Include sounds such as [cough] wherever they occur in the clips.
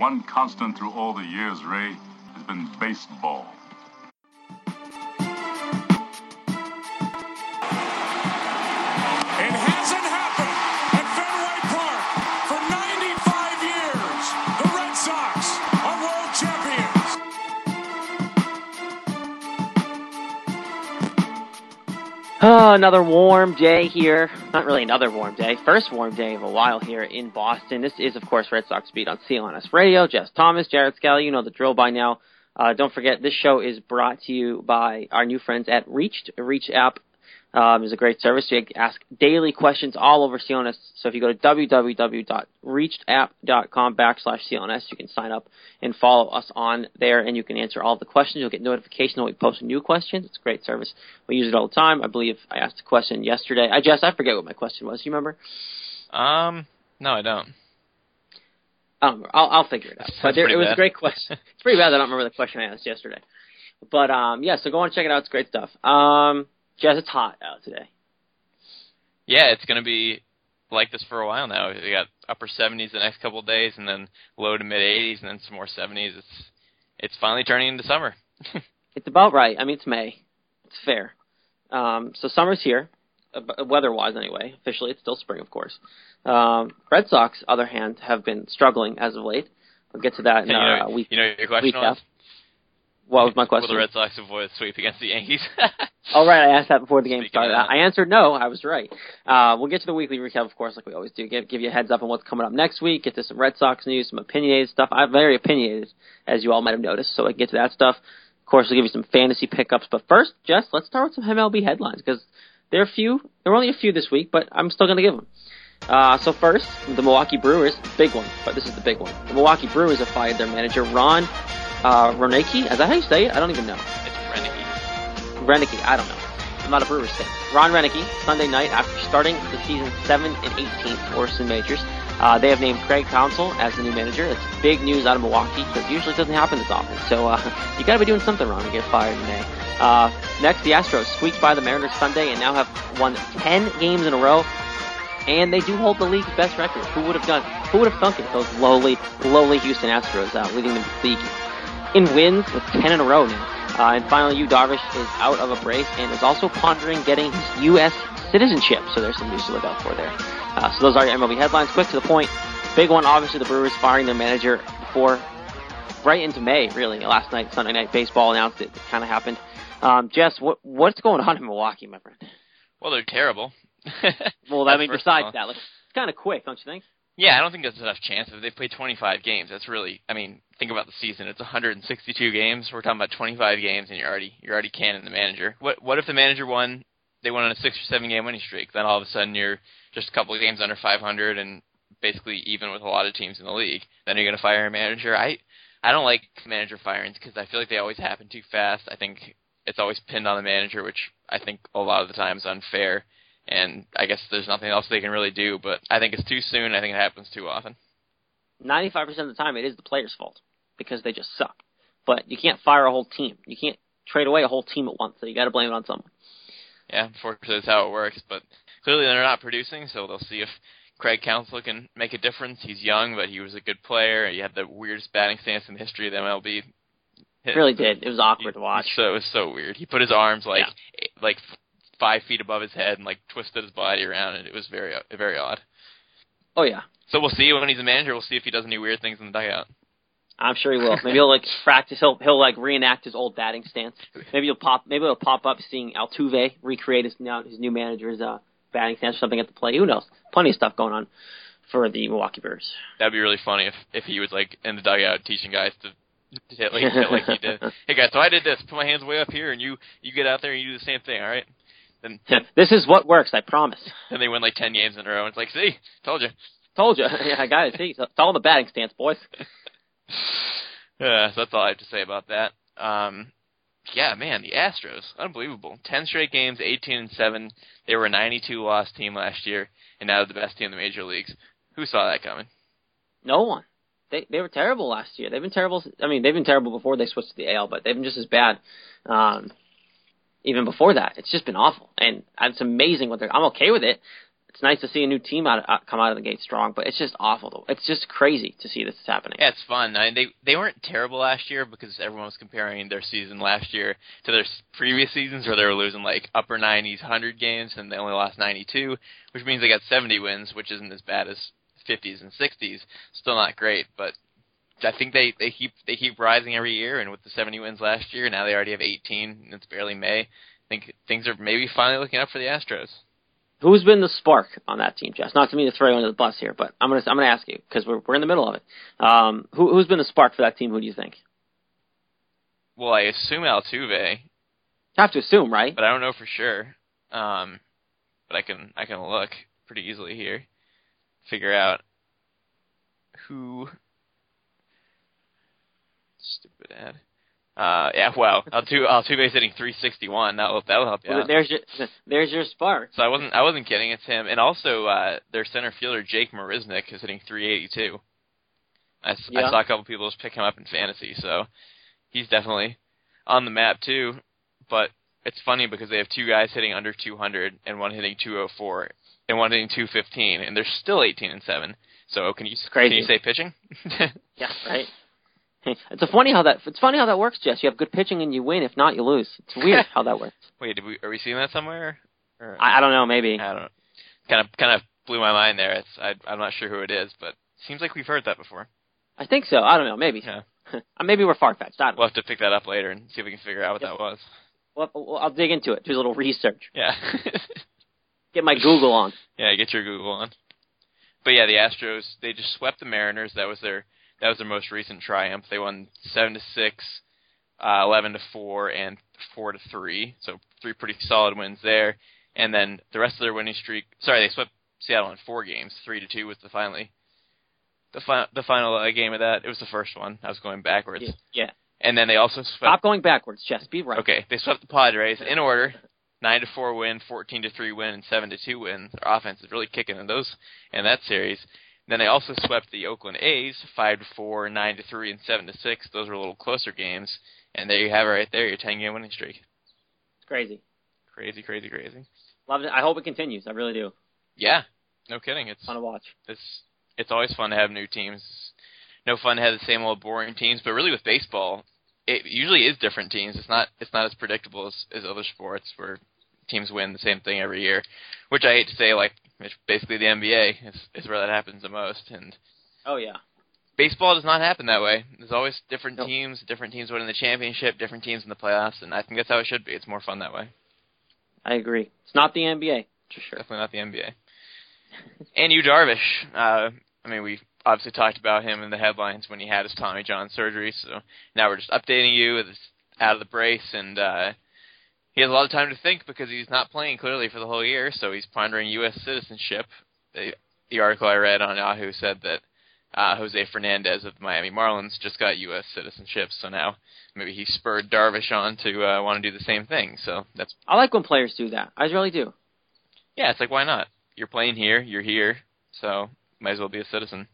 One constant through all the years, Ray, has been baseball. Oh, another warm day here. Not really another warm day. First warm day of a while here in Boston. This is, of course, Red Sox Beat on CLNS Radio. Jess Thomas, Jared Scally, you know the drill by now. Uh, don't forget, this show is brought to you by our new friends at Reacht. Reacht app um, is a great service. You ask daily questions all over CLNS. So if you go to www.reachtapp.com backslash CLNS, you can sign up and follow us on there, and you can answer all the questions. You'll get notification when we post new questions. It's a great service. We use it all the time. I believe I asked a question yesterday. I just I forget what my question was. You remember? Um, no, I don't. Um, I'll, I'll figure it out. But there, it was bad. a great question. [laughs] It's pretty bad that I don't remember the question I asked yesterday. But um, yeah, so go and check it out. It's great stuff. Um, Jess, it's hot out today. Yeah, it's going to be like this for a while now. We got upper 70s the next couple of days, and then low to mid 80s, and then some more 70s. It's it's finally turning into summer. [laughs] It's about right. I mean, it's May. It's fair. Um, so summer's here, uh, weather-wise anyway. Officially, it's still spring, of course. Um, Red Sox, other hand, have been struggling as of late. We'll get to that in you our know, uh, week. you know your question week was? What was my question? Will the Red Sox avoid a sweep against the Yankees? [laughs] Oh, right. I asked that before the game Speaking started. I answered no. I was right. Uh, we'll get to the weekly recap, of course, like we always do. Give, give you a heads up on what's coming up next week. Get to some Red Sox news, some opinionated stuff. I'm very opinionated, as you all might have noticed, so I can get to that stuff. Of course, we'll give you some fantasy pickups. But first, Jess, let's start with some MLB headlines because there are a few. There were only a few this week, but I'm still going to give them. Uh, so first, the Milwaukee Brewers, big one, but this is the big one. The Milwaukee Brewers have fired their manager, Ron uh, Roenicke. Is that how you say it? I don't even know. it's Renegade. Roenicke, I don't know. I'm not a Brewers fan. Ron Roenicke, Sunday night after starting the season 7 and 18 for some majors. Uh, they have named Craig Counsell as the new manager. It's big news out of Milwaukee because usually it doesn't happen this often. So uh, [laughs] you got to be doing something wrong to get fired in May. Uh, next, the Astros squeaked by the Mariners Sunday and now have won 10 games in a row. And they do hold the league's best record. Who would have done? Who would have thunk it? Those lowly, lowly Houston Astros uh, leading the league in wins with 10 in a row now. Uh, and finally, Yu Darvish is out of a brace and is also pondering getting his U.S. citizenship. So there's some news to look out for there. Uh, so those are your MLB headlines. Quick to the point. Big one, obviously, the Brewers firing their manager before right into May, really. Last night, Sunday Night Baseball announced it. It kind of happened. Um, Jess, what what's going on in Milwaukee, my friend? Well, they're terrible. [laughs] Well, I mean, besides that, like, it's kind of quick, don't you think? Yeah, I don't think there's enough chance. If they play 25 games, that's really. I mean, think about the season. It's 162 games. We're talking about 25 games, and you're already you're already canning the manager. What what if the manager won? They won on a six or seven game winning streak. Then all of a sudden you're just a couple of games under 500 and basically even with a lot of teams in the league. Then you're going to fire a manager. I I don't like manager firings because I feel like they always happen too fast. I think it's always pinned on the manager, which I think a lot of the time is unfair. And I guess there's nothing else they can really do. But I think it's too soon. I think it happens too often. 95% of the time, it is the player's fault because they just suck. But you can't fire a whole team. You can't trade away a whole team at once. So you got to blame it on someone. Yeah, unfortunately, that's how it works. But clearly, they're not producing, so they'll see if Craig Counsell can make a difference. He's young, but he was a good player. He had the weirdest batting stance in the history of the MLB. It really did. It was awkward to watch. So it was so weird. He put his arms like eight- like five feet above his head and like twisted his body around, and it was very uh, very odd. Oh yeah, So we'll see when he's a manager. We'll see if he does any weird things in the dugout. I'm sure he will. Maybe he'll like [laughs] practice. He'll he'll like reenact his old batting stance. Maybe he'll pop. Maybe he'll pop up seeing Altuve recreate his now his new manager's uh, batting stance or something at the plate. Who knows? Plenty of stuff going on for the Milwaukee Brewers. That'd be really funny if if he was like in the dugout teaching guys to. to hit like, hit like he did. [laughs] Hey guys, so I did this. Put my hands way up here, and you you get out there and you do the same thing. All right. Then this is what works. I promise. then they win like ten games in a row. And it's like, see, told you. Told you. [laughs] yeah, I got it. See, it's all in the batting stance, boys. [laughs] Yeah, so that's all I have to say about that. Um, yeah, man, the Astros, unbelievable. Ten straight games, eighteen and seven. They were a ninety-two loss team last year, and now they're the best team in the major leagues. Who saw that coming? No one. They they were terrible last year. They've been terrible. I mean, they've been terrible before they switched to the AL, but they've been just as bad. Um, even before that, it's just been awful, and it's amazing what they're. I'm okay with it. It's nice to see a new team out, out come out of the gate strong, but it's just awful. It's just crazy to see this happening. Yeah, it's fun. I mean, they they weren't terrible last year because everyone was comparing their season last year to their previous seasons where they were losing like upper 90s, 100 games, and they only lost 92, which means they got 70 wins, which isn't as bad as 50s and 60s. Still not great, but I think they they keep they keep rising every year. And with the 70 wins last year, now they already have 18, and it's barely May. I think things are maybe finally looking up for the Astros. Who's been the spark on that team, Jess? Not to me to throw you under the bus here, but I'm gonna I'm gonna ask you because we're we're in the middle of it. Um, who who's been the spark for that team? Who do you think? Well, I assume Altuve, You have to assume, right? but I don't know for sure. Um, but I can I can look pretty easily here, figure out who. Stupid ad. Uh, yeah, well, Altuve Altuve's hitting 361. That'll that'll help you Well, out. There's your there's your spark. So I wasn't I wasn't kidding. It's him, and also uh, their center fielder Jake Marisnick is hitting 382. I, s- I Yeah. saw a couple people just pick him up in fantasy, so he's definitely on the map too. But it's funny because they have two guys hitting under 200 and one hitting 204 and one hitting 215, and they're still 18 and seven. So can you can you say pitching? [laughs] Yeah, right. [laughs] It's a funny how that it's funny how that works, Jess. You have good pitching and you win. If not, you lose. It's weird how that works. [laughs] Wait, did we are we seeing that somewhere? Or, I, I don't know. Maybe. I don't know. Kind of kind of blew my mind there. It's I, I'm not sure who it is, but seems like we've heard that before. I think so. I don't know. Maybe. Yeah. [laughs] Uh, maybe we're far fetched. Don't know. We'll have to pick that up later and see if we can figure out what Yep. that was. Well, well, I'll dig into it. Do a little research. Yeah. Get my Google on. yeah, get your Google on. But yeah, the Astros they just swept the Mariners. That was their that was their most recent triumph. They won seven to six, uh, eleven to four, and four to three. So three pretty solid wins there. And then the rest of their winning streak. Sorry, they swept Seattle in four games. Three to two was the finally the final the final uh, game of that. It was the first one. I was going backwards. Yeah. yeah. And then they also swept. Stop going backwards, Jess. Be right. Okay, they swept the Padres in order. Nine to four win, fourteen to three win, and seven to two win. Their offense is really kicking in those in that series. Then they also swept the Oakland A's five to four, nine to three, and seven to six. Those were a little closer games. And there you have it right there, your ten game winning streak. It's crazy. Crazy, crazy, crazy. Love it. I hope it continues. I really do. Yeah, no kidding. It's Fun to watch. it's it's always fun to have new teams. No fun to have the same old boring teams, but really with baseball, it usually is different teams. It's not it's not as predictable as, as other sports where teams win the same thing every year. Which I hate to say, like it's basically the NBA is is where that happens the most. And Oh yeah. baseball does not happen that way. There's always different Nope. teams, different teams winning the championship, different teams in the playoffs, and I think that's how it should be. It's more fun that way. I agree. It's not the NBA for sure. Definitely not the NBA. [laughs] and Yu, Darvish. Uh, I mean, we obviously talked about him in the headlines when he had his Tommy John surgery. So now we're just updating you. It's out of the brace, and uh, he has a lot of time to think because he's not playing clearly for the whole year. So he's pondering U.S. citizenship. The, the article I read on Yahoo said that uh, Jose Fernandez of the Miami Marlins just got U.S. citizenship. So now maybe he spurred Darvish on to uh, want to do the same thing. So that's I like when players do that. I really do. yeah. It's like why not? You're playing here. You're here. So might as well be a citizen.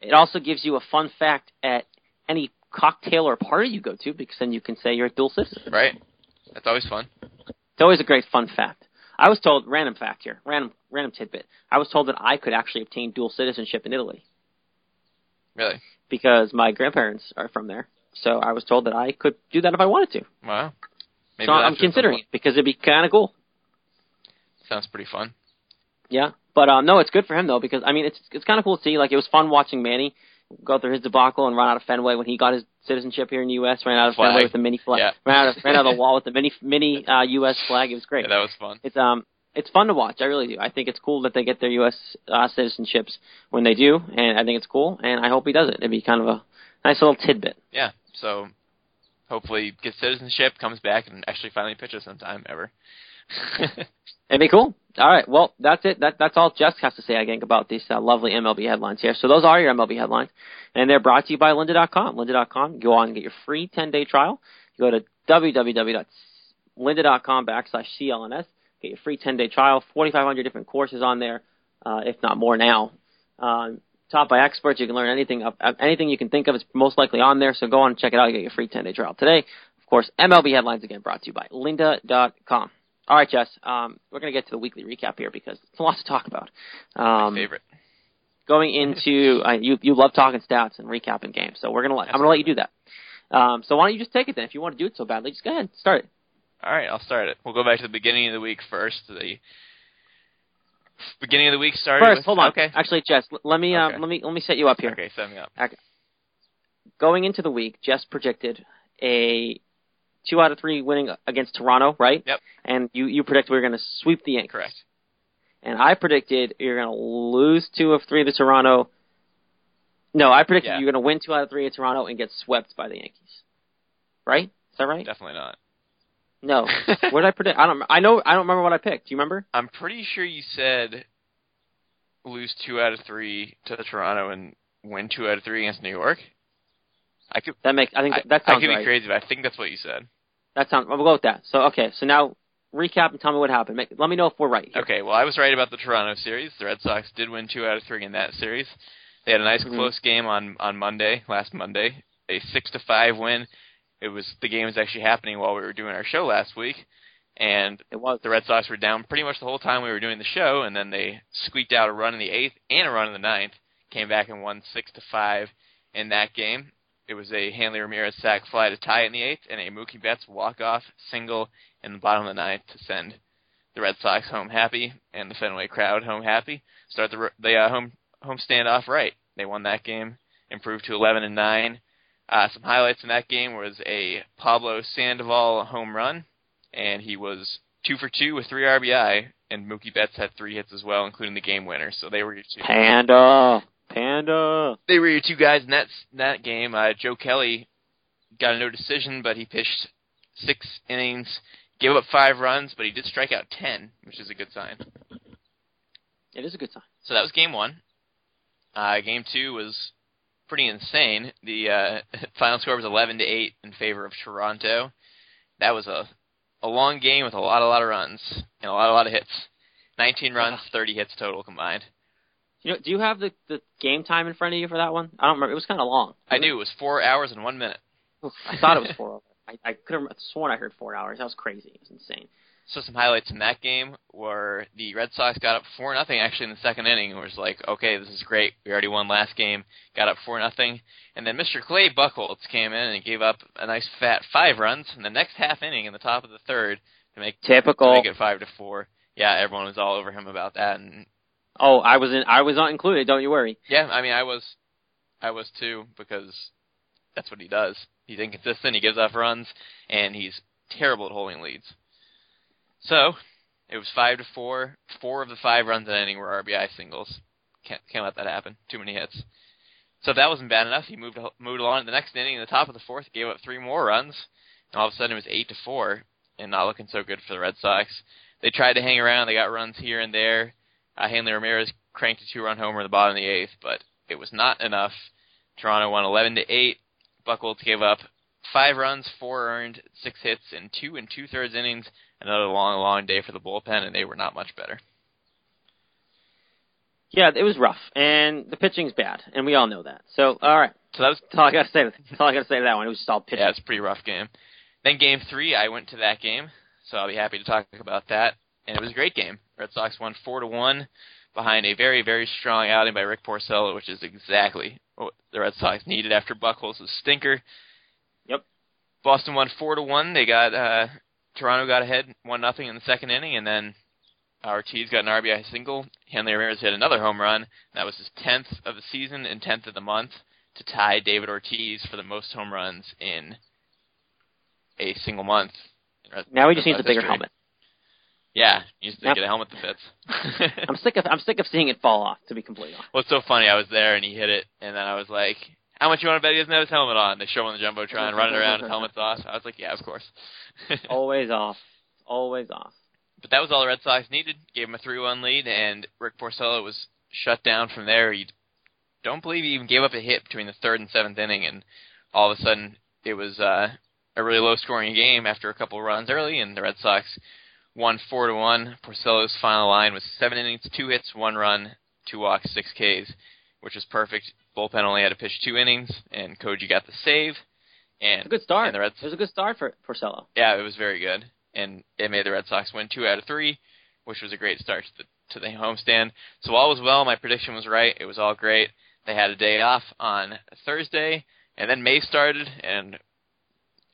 It also gives you a fun fact at any cocktail or party you go to because then you can say you're a dual citizen. Right? That's always fun. It's always a great fun fact. I was told random fact here, random random tidbit. I was told that I could actually obtain dual citizenship in Italy Really? because my grandparents are from there. So I was told that I could do that if I wanted to. Wow. Maybe so I'm have to at some considering it because it'd be kind of cool. Sounds pretty fun. Yeah, but um, no, it's good for him though because I mean it's it's kind of cool to see. Like it was fun watching Manny go through his debacle and run out of Fenway when he got his citizenship here in the U.S. Ran out of Flag. With the mini flag. Yeah. Ran out of ran out of the [laughs] wall with the mini mini uh, U.S. flag. It was great. Yeah, that was fun. it's um it's fun to watch. I really do. I think it's cool that they get their U.S. Uh, citizenships when they do, and I think it's cool. And I hope he does it. It'd be kind of a nice little tidbit. Yeah. So hopefully gets citizenship, comes back, and actually finally pitches sometime ever. It'd be cool. All right. Well, that's it. That, that's all Jess has to say, I think, about these uh, lovely MLB headlines here. So those are your MLB headlines, and they're brought to you by Lynda.com. Lynda.com. Go on and get your free 10-day trial. Go to www.lynda.com backslash CLNS. Get your free 10-day trial. 4,500 different courses on there, uh, if not more now. Um, taught by experts. You can learn anything anything you can think of is most likely on there. So go on and check it out. You get your free 10-day trial today. Of course, MLB headlines again brought to you by Lynda.com. All right, Jess. Um, we're going to get to the weekly recap here because it's a lot to talk about. Um, My favorite. Going into uh, you, you love talking stats and recapping games, so we're gonna let I'm gonna let you do that. Um, so why don't you just take it then? If you want to do it so badly, just go ahead, start it. All right, I'll start it. We'll go back to the beginning of the week first. The beginning of the week started. First, with, hold on. Okay. Actually, Jess, let me uh, Okay. let me let me set you up here. Okay, set me up. Okay. Going into the week, Jess predicted a two out of three winning against Toronto, right? Yep. And you you predict we are going to sweep the Yankees. Correct. And I predicted you're going to lose two of three to Toronto. No, I predicted Yeah. you're going to win two out of three at Toronto and get swept by the Yankees. Right? Is that right? Definitely not. No. [laughs] what did I predict? I don't. I know. I don't remember what I picked. Do you remember? I'm pretty sure you said lose two out of three to Toronto and win two out of three against New York. I could. That makes. I think I, that I sounds could right. be crazy, but I think that's what you said. That sounds. We'll go with that. So okay. So now recap and tell me what happened. Make, let me know if we're right. Here. Okay, well, I was right about the Toronto series. The Red Sox did win two out of three in that series. They had a nice Mhm. close game on on Monday, last Monday, a six to five win. It was the game was actually happening while we were doing our show last week, and It was. the Red Sox were down pretty much the whole time we were doing the show, and then they squeaked out a run in the eighth and a run in the ninth. Came back and won six to five in that game. It was a Hanley Ramirez sac fly to tie in the eighth, and a Mookie Betts walk off single in the bottom of the ninth to send the Red Sox home happy and the Fenway crowd home happy. Start the the uh, home home standoff right. They won that game, improved to 11 and nine. Uh, some highlights in that game was a Pablo Sandoval home run, and he was two for two with three RBI, and Mookie Betts had three hits as well, including the game winner. So they were two. Panda. Panda. They were your two guys in that in that game. Uh, Joe Kelly got a no decision, but he pitched six innings, gave up five runs, but he did strike out ten, which is a good sign. It is a good sign. So that was game one. Uh, game two was pretty insane. The uh, [laughs] final score was 11 to 8 in favor of Toronto. That was a a long game with a lot, a lot of runs and a lot, a lot of hits. 19 runs, 30 hits total combined. You know, do you have the the game time in front of you for that one? I don't remember. It was kind of long. I do. It was four hours and one minute. Oof, I thought it was [laughs] four. hours. I I could have sworn I heard four hours. That was crazy. It was insane. So some highlights in that game were the Red Sox got up four nothing actually in the second inning. It was like, okay, this is great. We already won last game. Got up four nothing, and then Mr. Clay Buchholz came in and gave up a nice fat five runs in the next half inning in the top of the third to make to Typical. make it five to four. Yeah, everyone was all over him about that, and Oh, I was in. I was not included. Don't you worry. yeah, I mean, I was, I was too because that's what he does. He's inconsistent. He gives up runs, and he's terrible at holding leads. So it was five to four. Four of the five runs in inning were RBI singles. Can't can't let that happen. Too many hits. So if that wasn't bad enough, he moved moved along. The next inning, in the top of the fourth, gave up three more runs, and all of a sudden it was eight to four, and not looking so good for the Red Sox. They tried to hang around. They got runs here and there. Uh, Hanley Ramirez cranked a two-run homer in the bottom of the eighth, but it was not enough. Toronto won 11 to eight. Buchholz gave up five runs, four earned, six hits, in two and two-thirds innings. Another long, long day for the bullpen, and they were not much better. Yeah, it was rough, and the pitching's bad, and we all know that. So, all right, So that was that's all I got to say. That's all I got to say to that one. It was just all pitching. Yeah, it's a pretty rough game. Then game three, I went to that game, so I'll be happy to talk about that. And it was a great game. Red Sox won four to one behind a very, very strong outing by Rick Porcello, which is exactly what the Red Sox needed after Buchholz' stinker. Yep. Boston won four to one. They got uh Toronto got ahead one nothing in the second inning, and then Ortiz got an RBI single. Hanley Ramirez hit another home run. That was his tenth of the season and tenth of the month to tie David Ortiz for the most home runs in a single month. now he just needs a bigger history. helmet. Yeah, he needs to Yep. get a helmet that fits. [laughs] I'm sick of I'm sick of seeing it fall off. To be completely honest. What's so funny? I was there and he hit it, and then I was like, "How much you want to bet he doesn't have his helmet on?" They show him on the jumbotron running around, his helmet's off. I was like, "Yeah, of course." [laughs] Always off. Always off. but that was all the Red Sox needed. Gave them a three-one lead, and Rick Porcello was shut down from there. You don't believe he even gave up a hit between the third and seventh inning, and all of a sudden it was uh, a really low-scoring game after a couple runs early, and the Red Sox won four to one. Porcello's final line was seven innings, two hits, one run, two walks, six Ks, which was perfect. Bullpen only had to pitch two innings, and Koji got the save. And It's a good start. And the Red It was a good start for Porcello. yeah, it was very good, and it made the Red Sox win two out of three, which was a great start to the, to the homestand. So all was well. My prediction was right. It was all great. They had a day off on Thursday, and then May started, and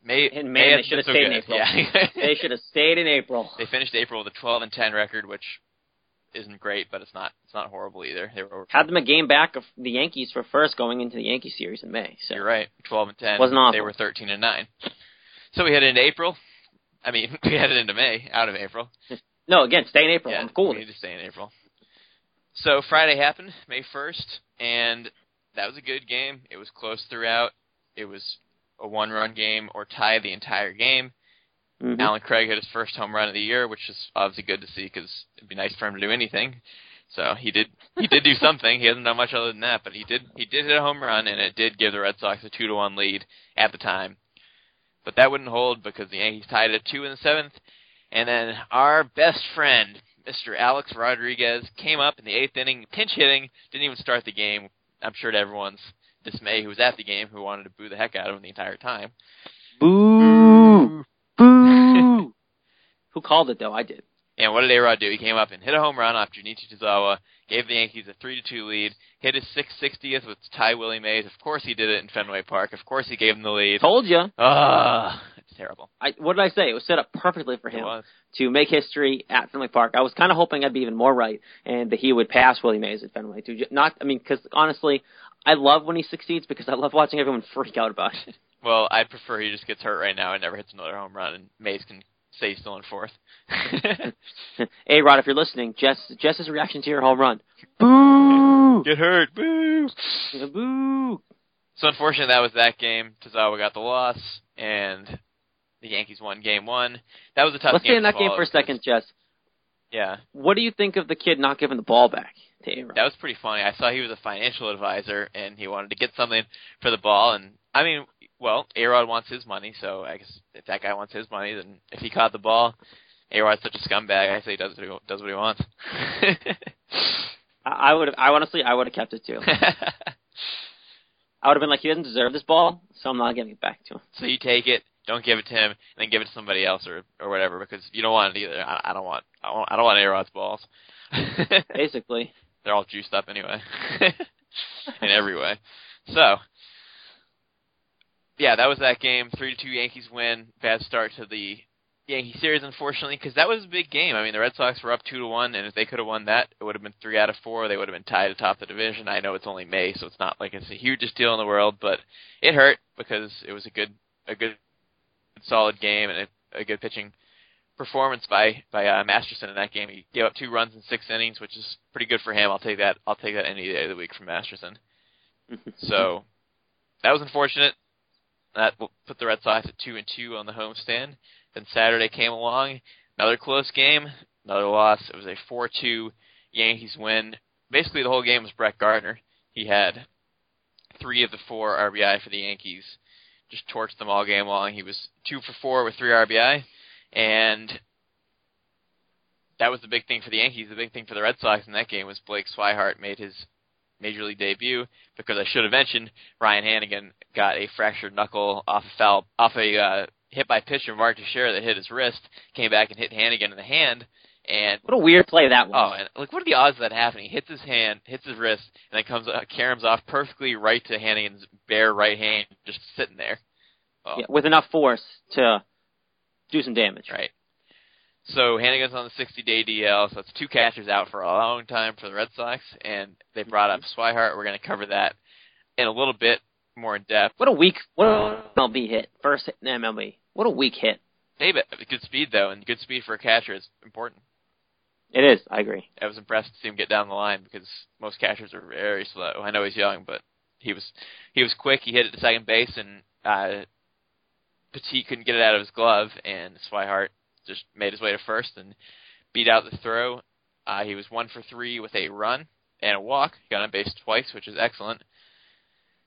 May And May man, they should have stayed in. April. Yeah. [laughs] they should have stayed in April. they finished April with a 12 and 10 record, which isn't great, but it's not it's not horrible either. They were Had them a game back of the Yankees for first going into the Yankee series in May. So You're right. Twelve and ten. Wasn't awful. They were thirteen and nine. So we headed into April. I mean, [laughs] we headed into May, out of April. [laughs] no, again, stay in April. yeah, I'm cool we need to stay in April. So Friday happened, May first, and that was a good game. It was close throughout. It was a one-run game or tie the entire game. Mhm. Allen Craig hit his first home run of the year, which is obviously good to see because it'd be nice for him to do anything. So he did. He did do [laughs] something. He hasn't done much other than that, but he did. He did hit a home run, and it did give the Red Sox a two to one lead at the time. But that wouldn't hold because the Yankees tied at two in the seventh, and then our best friend, Mr. Alex Rodriguez, came up in the eighth inning, pinch hitting. Didn't even start the game. I'm sure to everyone's dismay, who was at the game, who wanted to boo the heck out of him the entire time. Boo! [laughs] Boo! Who called it though? I did. And what did A-Rod do? He came up and hit a home run off Junichi Tazawa, gave the Yankees a 3-2 lead, hit his 660th with tie Willie Mays. Of course he did it in Fenway Park. Of course he gave him the lead. Told you. Ah, it's terrible. I, what did I say? It was set up perfectly for him to make history at Fenway Park. I was kind of hoping I'd be even more right, and that he would pass Willie Mays at Fenway. To not, I mean, because honestly, I love when he succeeds because I love watching everyone freak out about it. [laughs] Well, I'd prefer he just gets hurt right now and never hits another home run, and Mays can stay still in fourth. [laughs] hey, Rod, if you're listening, Jess, Jess's reaction to your home run. Boo! Get hurt, boo! Boo! So unfortunately, that was that game. Tazawa got the loss, and the Yankees won game one. That was a tough Let's game. stay in that game for a second, Jess. Yeah. What do you think of the kid not giving the ball back to? That was pretty funny. I saw he was a financial advisor and he wanted to get something for the ball. And I mean, well, Arod wants his money, so I guess if that guy wants his money, then if he caught the ball, Arod's such a scumbag. I say he does what he does what he wants. [laughs] I, I would have. I honestly, I would have kept it too. [laughs] I would have been like, he doesn't deserve this ball, so I'm not giving it back to him. so you take it, don't give it to him, and then give it to somebody else or or whatever because you don't want it either. I, I don't want I, want, I don't want Arod's balls. [laughs] Basically, They're all juiced up anyway, [laughs] in every way. So, yeah, that was that game. Three to two Yankees win. Bad start to the Yankee series, unfortunately, because that was a big game. I mean, the Red Sox were up two to one, and if they could have won that, it would have been three out of four. They would have been tied atop the division. I know it's only May, so it's not like it's the hugest deal in the world, but it hurt because it was a good, a good, solid game and a, a good pitching performance by by uh, Masterson in that game. He gave up two runs in six innings, which is pretty good for him. I'll take that. I'll take that any day of the week from Masterson. [laughs] So that was unfortunate. That put the Red Sox at two and two on the homestand. Then Saturday came along, another close game, another loss. It was a four-two Yankees win. Basically, the whole game was Brett Gardner. He had three of the four RBI for the Yankees. Just torched them all game long. He was two for four with three RBI, and that was the big thing for the Yankees. The big thing for the Red Sox in that game was Blake Swihart made his major league debut because I should have mentioned Ryan Hanigan got a fractured knuckle off a foul off a uh, hit by pitcher Mark Teixeira that hit his wrist, came back and hit Hanigan in the hand, and what a weird play that was! oh, and like what are the odds of that happening? He hits his hand, hits his wrist, and then comes uh, caroms off perfectly right to Hanigan's bare right hand, just sitting there. Oh, yeah, with enough force to do some damage. Right. So Hanigan's on the 60-day DL, so that's two catchers out for a long time for the Red Sox, and they brought up Swihart. We're going to cover that in a little bit more in depth. What a weak, what a MLB hit. First hit in MLB. What a weak hit. David, good speed though, and good speed for a catcher is important. It is. I agree. I was impressed to see him get down the line because most catchers are very slow. I know he's young, but he was he was quick. He hit it to second base, and uh, Petit couldn't get it out of his glove, and Swihart just made his way to first and beat out the throw. Uh, he was one for three with a run and a walk. Got on base twice, which is excellent.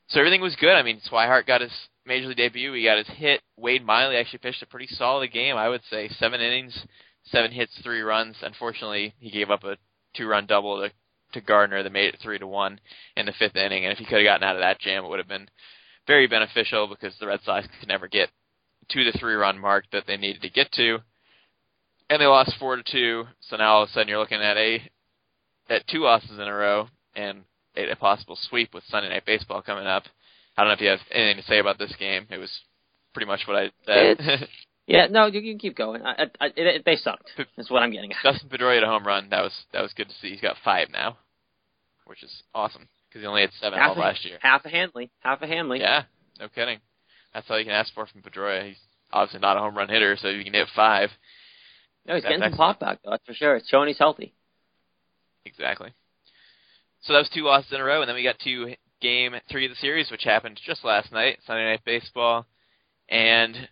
So everything was good. I mean, Swihart got his major league debut. He got his hit. Wade Miley actually pitched a pretty solid game. I would say seven innings, seven hits, three runs. Unfortunately, he gave up a two-run double to to Gardner that made it three to one in the fifth inning. And if he could have gotten out of that jam, it would have been very beneficial because the Red Sox could never get to three-run mark that they needed to get to. And they lost four to two. So now all of a sudden you're looking at a at two losses in a row and a, a possible sweep with Sunday Night Baseball coming up. I don't know if you have anything to say about this game. It was pretty much what I said. [laughs] yeah, no, you can keep going. I, I, it, it, they sucked. That's what I'm getting at. Dustin Pedroia had a home run. That was that was good to see. He's got five now, which is awesome because he only had seven half all a, last year. Half a Hanley. Half a Hanley. Yeah, no kidding. That's all you can ask for from Pedroia. He's obviously not a home run hitter, so you can hit five. No, he's That's getting some pop back though. That's for sure. It's showing he's healthy. Exactly. So that was two losses in a row, and then we got to game three of the series, which happened just last night, Sunday Night Baseball, and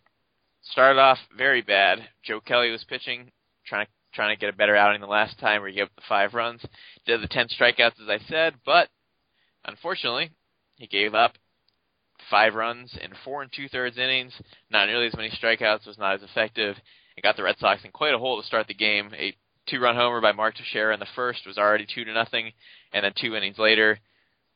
started off very bad. Joe Kelly was pitching, trying to trying to get a better outing than last time, where he gave up the five runs. Did the ten strikeouts as I said, but unfortunately, he gave up five runs in four and two thirds innings. Not nearly as many strikeouts, was not as effective. It got the Red Sox in quite a hole to start the game. A two-run homer by Mark Teixeira in the first was already two to nothing, and then two innings later,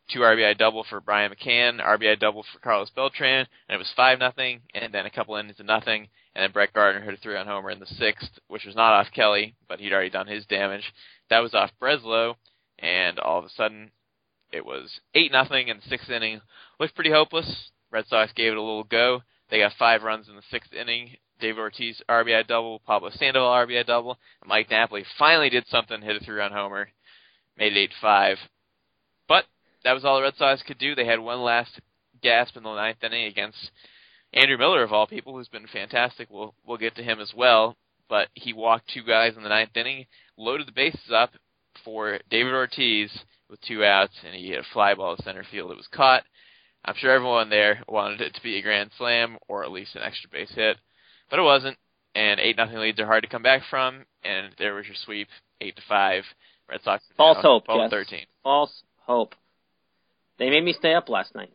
two RBI double for Brian McCann, RBI double for Carlos Beltran, and it was five nothing, and then a couple innings of nothing, and then Brett Gardner hit a three-run homer in the sixth, which was not off Kelly, but he'd already done his damage. That was off Breslow, and all of a sudden, it was eight nothing in the sixth inning. Looked pretty hopeless. Red Sox gave it a little go. They got five runs in the sixth inning. David Ortiz RBI double, Pablo Sandoval RBI double, and Mike Napoli finally did something, hit a three-run homer, made it eight-five. But that was all the Red Sox could do. They had one last gasp in the ninth inning against Andrew Miller of all people, who's been fantastic. We'll we'll get to him as well. But he walked two guys in the ninth inning, loaded the bases up for David Ortiz with two outs, and he hit a fly ball to center field. It was caught. I'm sure everyone there wanted it to be a grand slam or at least an extra base hit, but it wasn't. And eight nothing leads are hard to come back from, and there was your sweep, eight to five. Red Sox False hope. yes. thirteen. False hope. They made me stay up last night.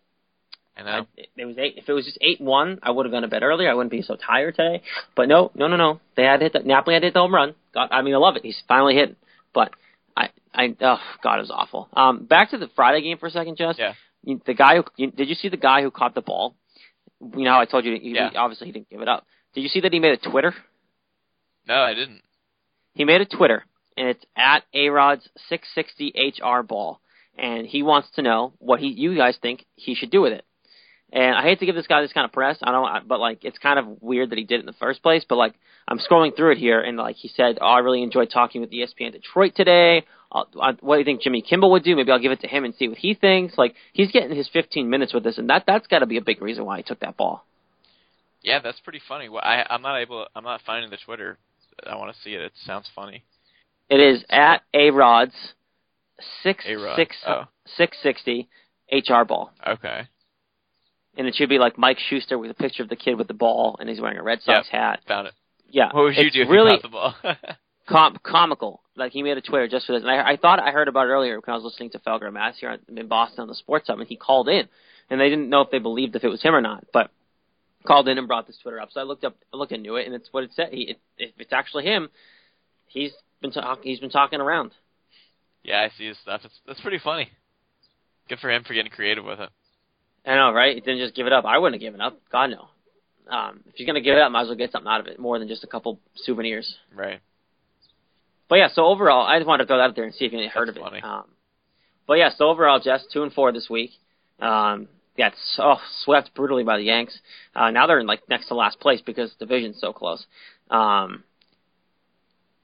And I, now it was eight. If it was just eight one, I would have gone to bed earlier. I wouldn't be so tired today. But no, no, no, no. They had to hit the Napoli had hit the home run. God, I mean, I love it. He's finally hitting. But I, I, oh God, it was awful. Um, back to the Friday game for a second, Jess. Yeah. The guy who did you see the guy who caught the ball? You know I told you. He, Yeah. Obviously, he didn't give it up. Did you see that he made a Twitter? no, I didn't. He made a Twitter, and it's at arod's 660 HR ball, and he wants to know what he you guys think he should do with it. And I hate to give this guy this kind of press, I don't, but like it's kind of weird that he did it in the first place. But like I'm scrolling through it here, and like he said, oh, I really enjoyed talking with ESPN Detroit today. Uh, uh, what do you think Jimmy Kimmel would do? Maybe I'll give it to him and see what he thinks. Like he's getting his 15 minutes with this, and that that's got to be a big reason why he took that ball. Yeah, that's pretty funny. Well, I, I'm not able. I'm not finding the Twitter. I want to see it. It sounds funny. It is at arod's six A-Rod. six Oh. six sixty HR ball. Okay, and it should be like Mike Schuster with a picture of the kid with the ball, and he's wearing a Red Sox hat. found it. Yeah, What would you do if really you caught the ball? [laughs] com- comical. Like he made a Twitter just for this, and I, I thought I heard about it earlier when I was listening to Felger Mazz here in Boston on the Sports Hub, and he called in, and they didn't know if they believed if it was him or not, but called in and brought this Twitter up. So I looked up, I looked into it, and it's what it said. He, it, if it's actually him, he's been talking. he's been talking around. yeah, I see his stuff. It's that's pretty funny. Good for him for getting creative with it. I know, right? He didn't just give it up. I wouldn't have given up. God no. Um, if you're gonna give it up, might as well get something out of it, more than just a couple souvenirs. Right. But yeah, so overall, I just wanted to throw that out there and see if you heard That's of funny. it. Um, but yeah, so overall, Jess, two and four this week. Um, got so swept brutally by the Yanks. Uh, now they're in like next to last place because the division's so close. Um,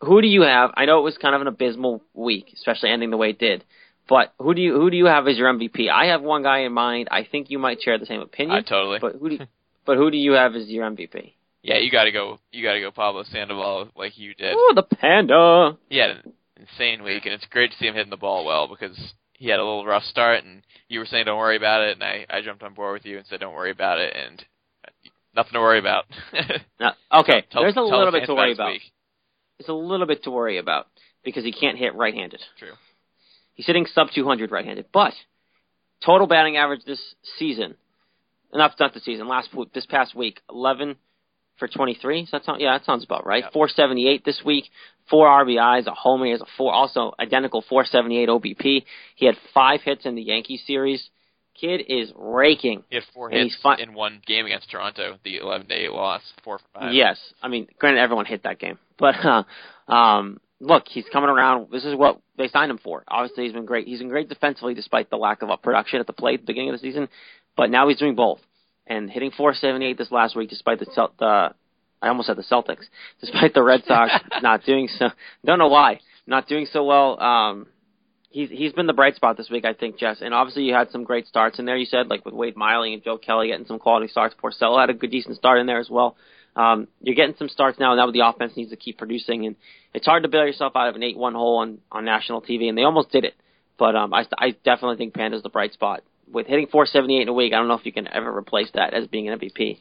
who do you have? I know it was kind of an abysmal week, especially ending the way it did. But who do you who do you have as your MVP? I have one guy in mind. I think you might share the same opinion. I totally. But who do you, [laughs] but who do you have as your MVP? Yeah, you got to go. You got to go Pablo Sandoval like you did. Oh, the panda. He had an insane week, and it's great to see him hitting the ball well because he had a little rough start, and you were saying don't worry about it, and I I jumped on board with you and said don't worry about it, and nothing to worry about. [laughs] No, okay, Tell- there's a little bit to worry about. week. is a little bit to worry about because he can't hit right-handed. True. He's hitting sub 200 right-handed, but total batting average this season, not not the season, last this past week, 11 for 23. So that sounds yeah, that sounds about right. Yep. 478 this week, four RBIs, a homer. He has a four, also identical 478 OBP. He had five hits in the Yankee series. Kid is raking. He had four hits in one game against Toronto, the 11 to 8 loss, four for five. Yes, I mean, granted, everyone hit that game, but uh, um, look, he's coming around. This is what they signed him for. Obviously, he's been great. He's been great defensively, despite the lack of uh, production at the plate at the beginning of the season. But now he's doing both and hitting 478 this last week, despite the Cel- the I almost said the Celtics, [laughs] despite the Red Sox [laughs] not doing so. Don't know why not doing so well. Um, he's he's been the bright spot this week, I think, Jess. And obviously, you had some great starts in there. You said like with Wade Miley and Joe Kelly getting some quality starts. Porcello had a good, decent start in there as well. Um, you're getting some starts now. And now the offense needs to keep producing, and it's hard to bail yourself out of an eight-one hole on on national TV, and they almost did it. But um, I I definitely think Panda's the bright spot with hitting 478 in a week. I don't know if you can ever replace that as being an MVP.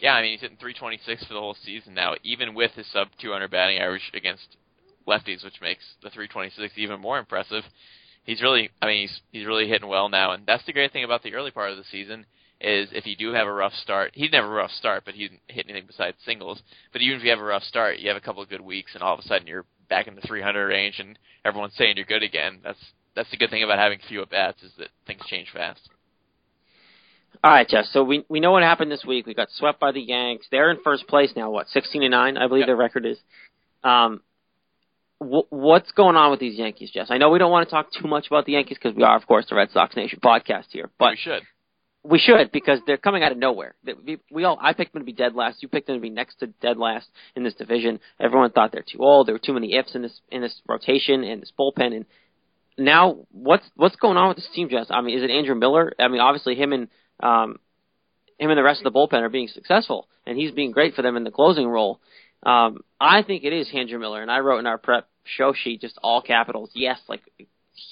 Yeah, I mean he's hitting 326 for the whole season now, even with his sub 200 batting average against lefties, which makes the 326 even more impressive. He's really, I mean, he's he's really hitting well now, and that's the great thing about the early part of the season is if you do have a rough start, he didn't have a rough start, but he didn't hit anything besides singles. But even if you have a rough start, you have a couple of good weeks, and all of a sudden you're back in the 300 range, and everyone's saying you're good again. That's that's the good thing about having few at bats is that things change fast. All right, Jess. So we we know what happened this week. We got swept by the Yanks. They're in first place now. What, 16 and nine? I believe Yep. their record is. Um, wh- what's going on with these Yankees, Jess? I know we don't want to talk too much about the Yankees because we are, of course, the Red Sox Nation podcast here, but we should. We should because they're coming out of nowhere. We, all I picked them to be dead last. You picked them to be next to dead last in this division. Everyone thought they're too old. There were too many ifs in this in this rotation and this bullpen. And now what's what's going on with this team, Jess? I mean, is it Andrew Miller? I mean, obviously him and um, him and the rest of the bullpen are being successful, and he's being great for them in the closing role. Um, I think it is Andrew Miller, and I wrote in our prep show sheet just all capitals, yes, like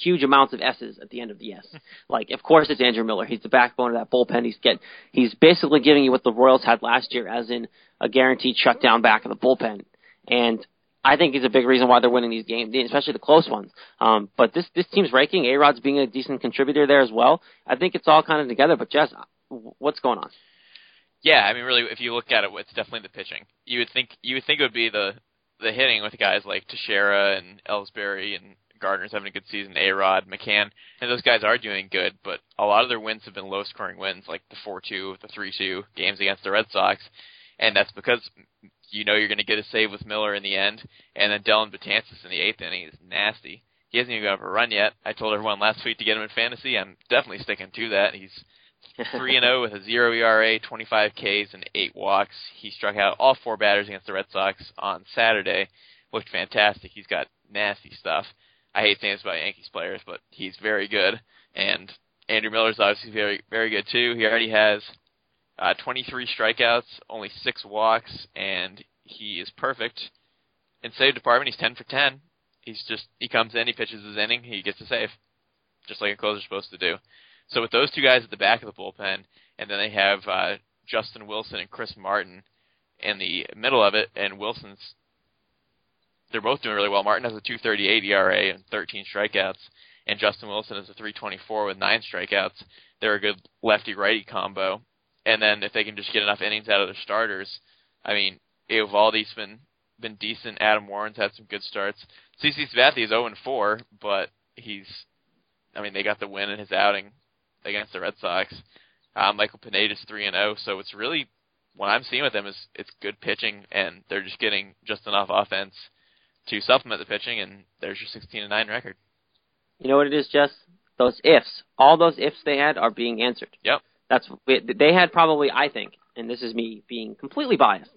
huge amounts of S's at the end of the yes. [laughs] like, of course it's Andrew Miller. He's the backbone of that bullpen. He's get he's basically giving you what the Royals had last year, as in a guaranteed shutdown back of the bullpen. And I think he's a big reason why they're winning these games, especially the close ones. Um, but this this team's raking. A Rod's being a decent contributor there as well. I think it's all kind of together. But Jess, what's going on? Yeah, I mean, really, if you look at it, it's definitely the pitching. You would think you would think it would be the the hitting with guys like Teixeira and Ellsbury and Gardner's having a good season, A Rod, McCann, and those guys are doing good. But a lot of their wins have been low scoring wins, like the four two, the three two games against the Red Sox, and that's because you know you're going to get a save with Miller in the end, and then Dellin Betances in the eighth inning is nasty. He hasn't even got a run yet. I told everyone last week to get him in fantasy. I'm definitely sticking to that. He's three and zero with a zero ERA, 25 Ks, and eight walks. He struck out all four batters against the Red Sox on Saturday. Looked fantastic. He's got nasty stuff. I hate saying this about Yankees players, but he's very good. And Andrew Miller's obviously very very good too. He already has uh, 23 strikeouts, only six walks, and he is perfect in save department. He's 10 for 10. He's just he comes in, he pitches his inning, he gets a save, just like a closer's supposed to do. So with those two guys at the back of the bullpen, and then they have uh, Justin Wilson and Chris Martin in the middle of it, and Wilson's they're both doing really well. Martin has a 2.38 ERA and 13 strikeouts, and Justin Wilson has a 3.24 with nine strikeouts. They're a good lefty-righty combo, and then if they can just get enough innings out of their starters, I mean, Eovaldi's been been decent. Adam Warren's had some good starts. CC Sabathia is 0 4, but he's, I mean, they got the win in his outing against the Red Sox. Uh, Michael Pineda's three and zero, so it's really what I'm seeing with them is it's good pitching, and they're just getting just enough offense to supplement the pitching, and there's your 16 and nine record. You know what it is, Jess? Those ifs, all those ifs they had are being answered. Yep. That's they had probably, I think, and this is me being completely biased.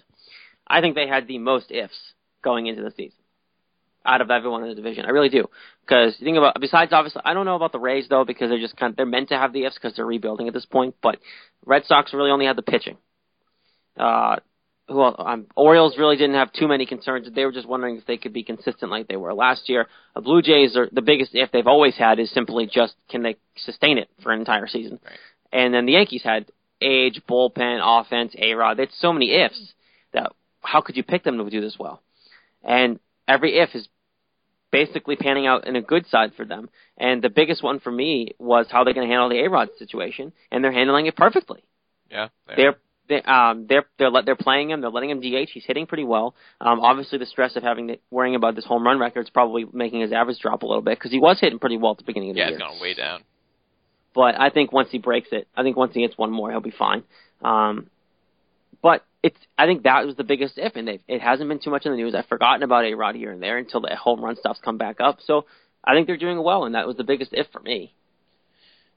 I think they had the most ifs going into the season out of everyone in the division. I really do. Because you think about besides obviously, I don't know about the Rays though because they're just kind of they're meant to have the ifs because they're rebuilding at this point. But Red Sox really only had the pitching. Uh, who else? Um, Orioles really didn't have too many concerns. They were just wondering if they could be consistent like they were last year. The Blue Jays are the biggest if they've always had is simply just can they sustain it for an entire season. Right. And then the Yankees had age, bullpen, offense, A Rod. It's so many ifs that how could you pick them to do this well? And every if is basically panning out in a good side for them. And the biggest one for me was how they're going to handle the A Rod situation, and they're handling it perfectly. Yeah, They're they, um, they're they're let, they're playing him. They're letting him DH. He's hitting pretty well. Um, obviously, the stress of having to, worrying about this home run record is probably making his average drop a little bit because he was hitting pretty well at the beginning of the yeah, year. Yeah, it's gone way down. But I think once he breaks it, I think once he hits one more, he'll be fine. Um, but it's I think that was the biggest if, and it hasn't been too much in the news. I've forgotten about A Rod here and there until the home run stuff's come back up. So I think they're doing well, and that was the biggest if for me.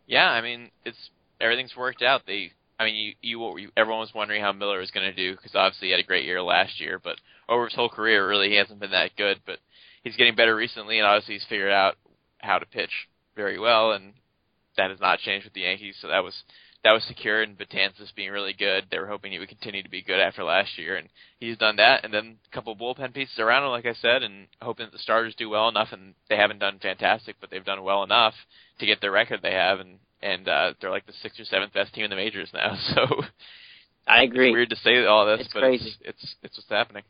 Yeah, I mean, it's everything's worked out. They, I mean, you, you, everyone was wondering how Miller was going to do because obviously he had a great year last year, but over his whole career, really, he hasn't been that good. But he's getting better recently, and obviously he's figured out how to pitch very well, and that has not changed with the Yankees. So that was that was secured, and Betances being really good. They were hoping he would continue to be good after last year, and he's done that. And then a couple bullpen pieces around him, like I said, and hoping that the starters do well enough. And they haven't done fantastic, but they've done well enough to get the record they have, and and uh, they're like the sixth or seventh best team in the majors now. [laughs] So I agree. it's weird to say all this, It's but crazy. it's it's it's what's happening.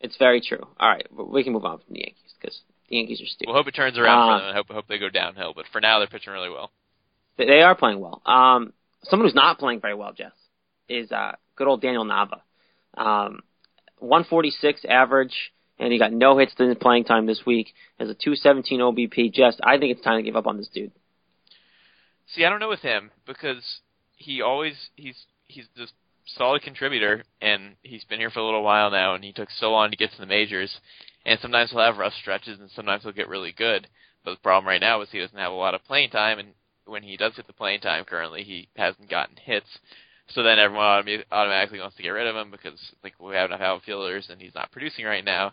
It's very true. All right, we can move on from the Yankees because the Yankees are stupid. We'll hope it turns around Uh, for them, I hope hope they go downhill. But for now, they're pitching really well. They- They are playing well. Um, someone who's not playing very well, Jess, is uh, good old Daniel Nava. Um, 146 average, and he got no hits in his playing time this week. Has a 217 OBP. Jess, I think it's time to give up on this dude. See, I don't know with him because he always he's he's this solid contributor, and he's been here for a little while now, and he took so long to get to the majors. And sometimes he'll have rough stretches, and sometimes he'll get really good. But the problem right now is he doesn't have a lot of playing time, and when he does get the playing time currently, he hasn't gotten hits. So then everyone automa- automatically wants to get rid of him because like we have enough outfielders, and he's not producing right now.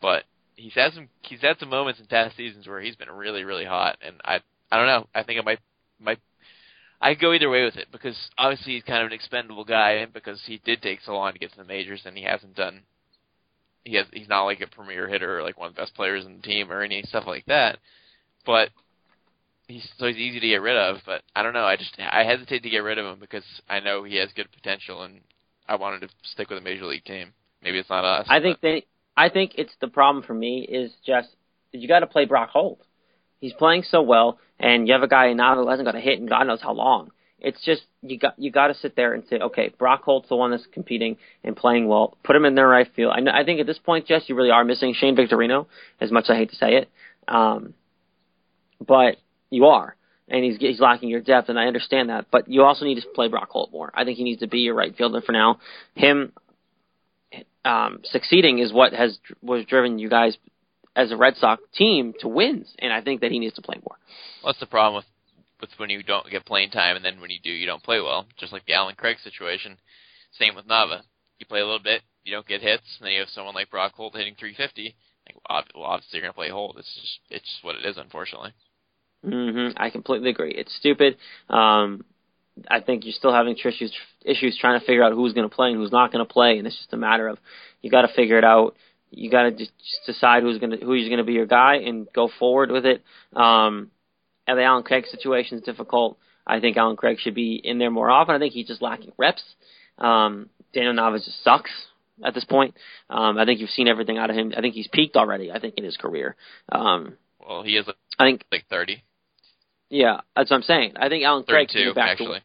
But he's had some he's had some moments in past seasons where he's been really really hot, and I I don't know. I think it might might I go either way with it because obviously he's kind of an expendable guy, and because he did take so long to get to the majors, and he hasn't done. He has he's not like a premier hitter or like one of the best players in the team or any stuff like that, but he's so he's easy to get rid of. But I don't know. I just I hesitate to get rid of him because I know he has good potential, and I wanted to stick with a major league team. Maybe it's not us. I think they. I think it's the problem for me is just you got to play Brock Holt. He's playing so well, and you have a guy now who hasn't got a hit in God knows how long. It's just you got you got to sit there and say, okay, Brock Holt's the one that's competing and playing well. Put him in the right field. I, I think at this point, Jess, you really are missing Shane Victorino. As much as I hate to say it, um, but you are, and he's he's lacking your depth, and I understand that. But you also need to play Brock Holt more. I think he needs to be your right fielder for now. Him um, succeeding is what has was driven you guys as a Red Sox team to wins, and I think that he needs to play more. What's the problem with with when you don't get playing time and then when you do you don't play well? Just like the Allen Craig situation. Same with Nava. You play a little bit, you don't get hits, and then you have someone like Brock Holt hitting 350. Like, well, obviously you're gonna play Holt. It's just it's just what it is, unfortunately. hmm I completely agree. It's stupid. Um, I think you're still having issues issues trying to figure out who's going to play and who's not going to play, and it's just a matter of you got to figure it out. You got to just, decide who's going to who's going to be your guy and go forward with it. Um, and the Allen Craig situation is difficult. I think Allen Craig should be in there more often. I think he's just lacking reps. Um, Daniel Nava's just sucks at this point. Um, I think you've seen everything out of him. I think he's peaked already. I think in his career. Um, Well, he is I think like 30, yeah, that's what I'm saying. I think Allen Craig can get back actually. to.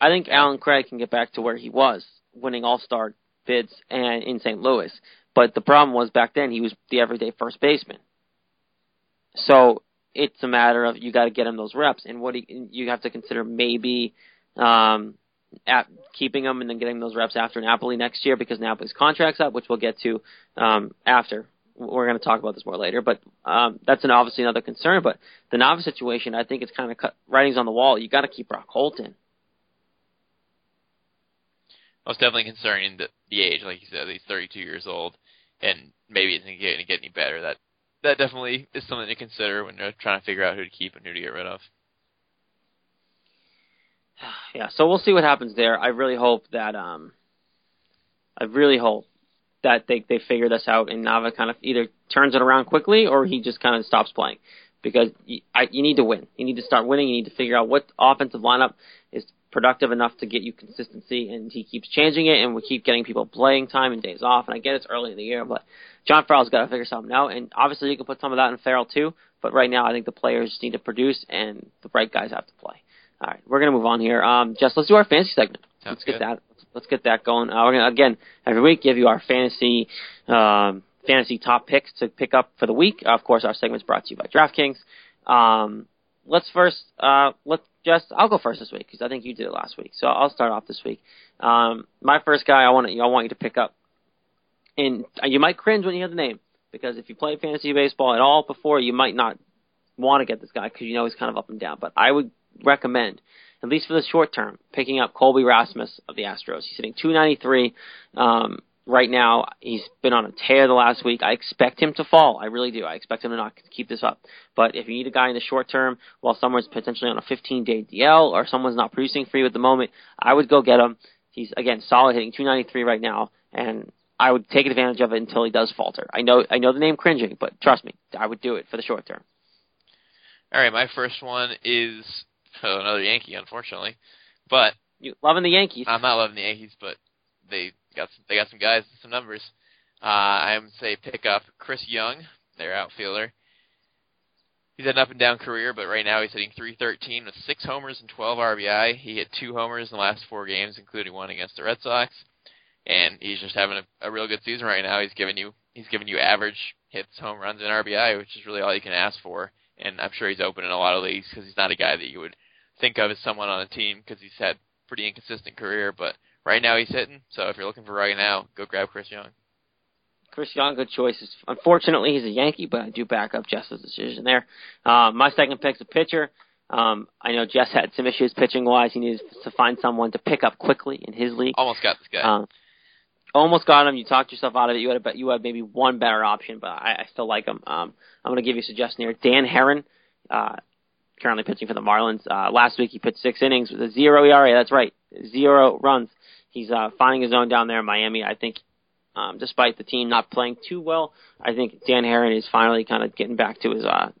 I think Yeah. Allen Craig can get back to where he was, winning All Star bids and in St. Louis. But the problem was back then he was the everyday first baseman. So it's a matter of you got to get him those reps, and what he, you have to consider maybe um, at keeping him and then getting those reps after Napoli next year because Napoli's contract's up, which we'll get to um, after. We're going to talk about this more later, but um, that's an obviously another concern. But the Nava situation, I think it's kind of cut, writings on the wall. You got to keep Brock Holt Well, definitely concerning the, the age, like you said, he's 32 years old, and maybe it's going to get any better. That that definitely is something to consider when you're trying to figure out who to keep and who to get rid of. [sighs] yeah, so we'll see what happens there. I really hope that um I really hope that they they figure this out and Nava kind of either turns it around quickly or he just kind of stops playing because you, I, you need to win. You need to start winning. You need to figure out what offensive lineup is productive enough to get you consistency, and he keeps changing it, and we keep getting people playing time and days off. And I get it's early in the year, but John Farrell's got to figure something out. And obviously, you can put some of that in Farrell too. But right now, I think the players need to produce, and the right guys have to play. All right, we're gonna move on here. Um, just let's do our fantasy segment. Sounds let's get good. that. Let's get that going. Uh, we're gonna again every week give you our fantasy um, fantasy top picks to pick up for the week. Of course, our segment's brought to you by DraftKings. Um, let's first uh, let's just I'll go first this week because I think you did it last week. So I'll start off this week. Um, my first guy I want I want you to pick up, and you might cringe when you hear the name because if you play fantasy baseball at all before, you might not want to get this guy because you know he's kind of up and down. But I would recommend, at least for the short term, picking up Colby Rasmus of the Astros. He's hitting 293 um, right now. He's been on a tear the last week. I expect him to fall. I really do. I expect him to not keep this up. But if you need a guy in the short term while someone's potentially on a 15-day DL or someone's not producing for you at the moment, I would go get him. He's again solid hitting 293 right now, and I would take advantage of it until he does falter. I know I know the name cringing, but trust me, I would do it for the short term. All right, my first one is oh, another Yankee, unfortunately, but You loving the Yankees? I'm not loving the Yankees, but they got some, they got some guys and some numbers. Uh, I would say pick up Chris Young, their outfielder. He's had an up and down career, but right now he's hitting 313 with six homers and 12 RBI. He hit two homers in the last four games, including one against the Red Sox, and he's just having a, a real good season right now. He's giving you he's giving you average hits, home runs, and RBI, which is really all you can ask for. And I'm sure he's open in a lot of leagues because he's not a guy that you would think of as someone on a team because he's had pretty inconsistent career, but right now he's hitting. So if you're looking for right now, go grab Chris Young. Chris Young, good choices. Unfortunately, he's a Yankee, but I do back up Jess's decision there. Um, my second pick's a pitcher. Um, I know Jess had some issues pitching wise. He needs to find someone to pick up quickly in his league. Almost got this guy. Um, almost got him. You talked yourself out of it. You had a, bet- you had maybe one better option, but I, I still like him. Um, I'm going to give you a suggestion here. Dan Haren, uh, currently pitching for the Marlins. Uh, last week he pitched six innings with a zero ERA. That's right, zero runs. He's uh, finding his own down there in Miami. I think, um, despite the team not playing too well, I think Dan Haren is finally kind of getting back to his uh,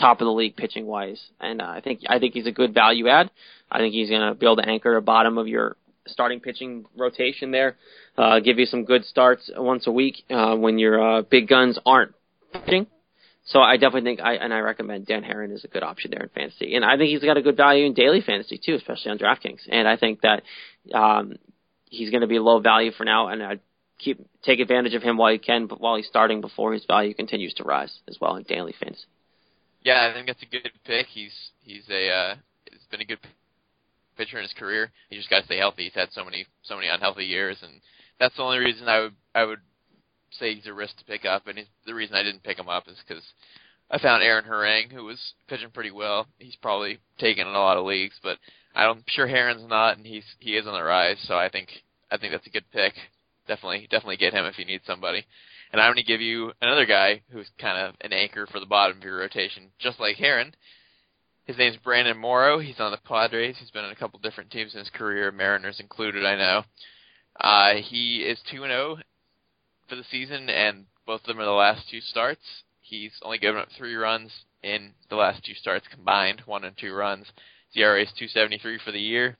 top of the league pitching wise, and uh, I think I think he's a good value add. I think he's going to be able to anchor the bottom of your starting pitching rotation there, uh, give you some good starts once a week uh, when your uh, big guns aren't pitching. So I definitely think I and I recommend Dan Haren is a good option there in fantasy, and I think he's got a good value in daily fantasy too, especially on DraftKings. And I think that um, he's going to be low value for now, and I keep take advantage of him while you can, but while he's starting before his value continues to rise as well in daily fantasy. Yeah, I think that's a good pick. He's he's a uh, he's been a good pitcher in his career. He just got to stay healthy. He's had so many so many unhealthy years, and that's the only reason I would I would say he's a risk to pick up. And he's, the reason I didn't pick him up is because I found Aaron Harang, who was pitching pretty well. He's probably taken in a lot of leagues, but I'm sure Haren's not, and he's he is on the rise. So I think I think that's a good pick. Definitely definitely get him if you need somebody. And I'm going to give you another guy who's kind of an anchor for the bottom of your rotation, just like Heron. His name's Brandon Morrow. He's on the Padres. He's been on a couple different teams in his career, Mariners included, I know. Uh, he is 2 0 for the season, and both of them are the last two starts. He's only given up three runs in the last two starts combined, one and two runs. ERA is 273 for the year,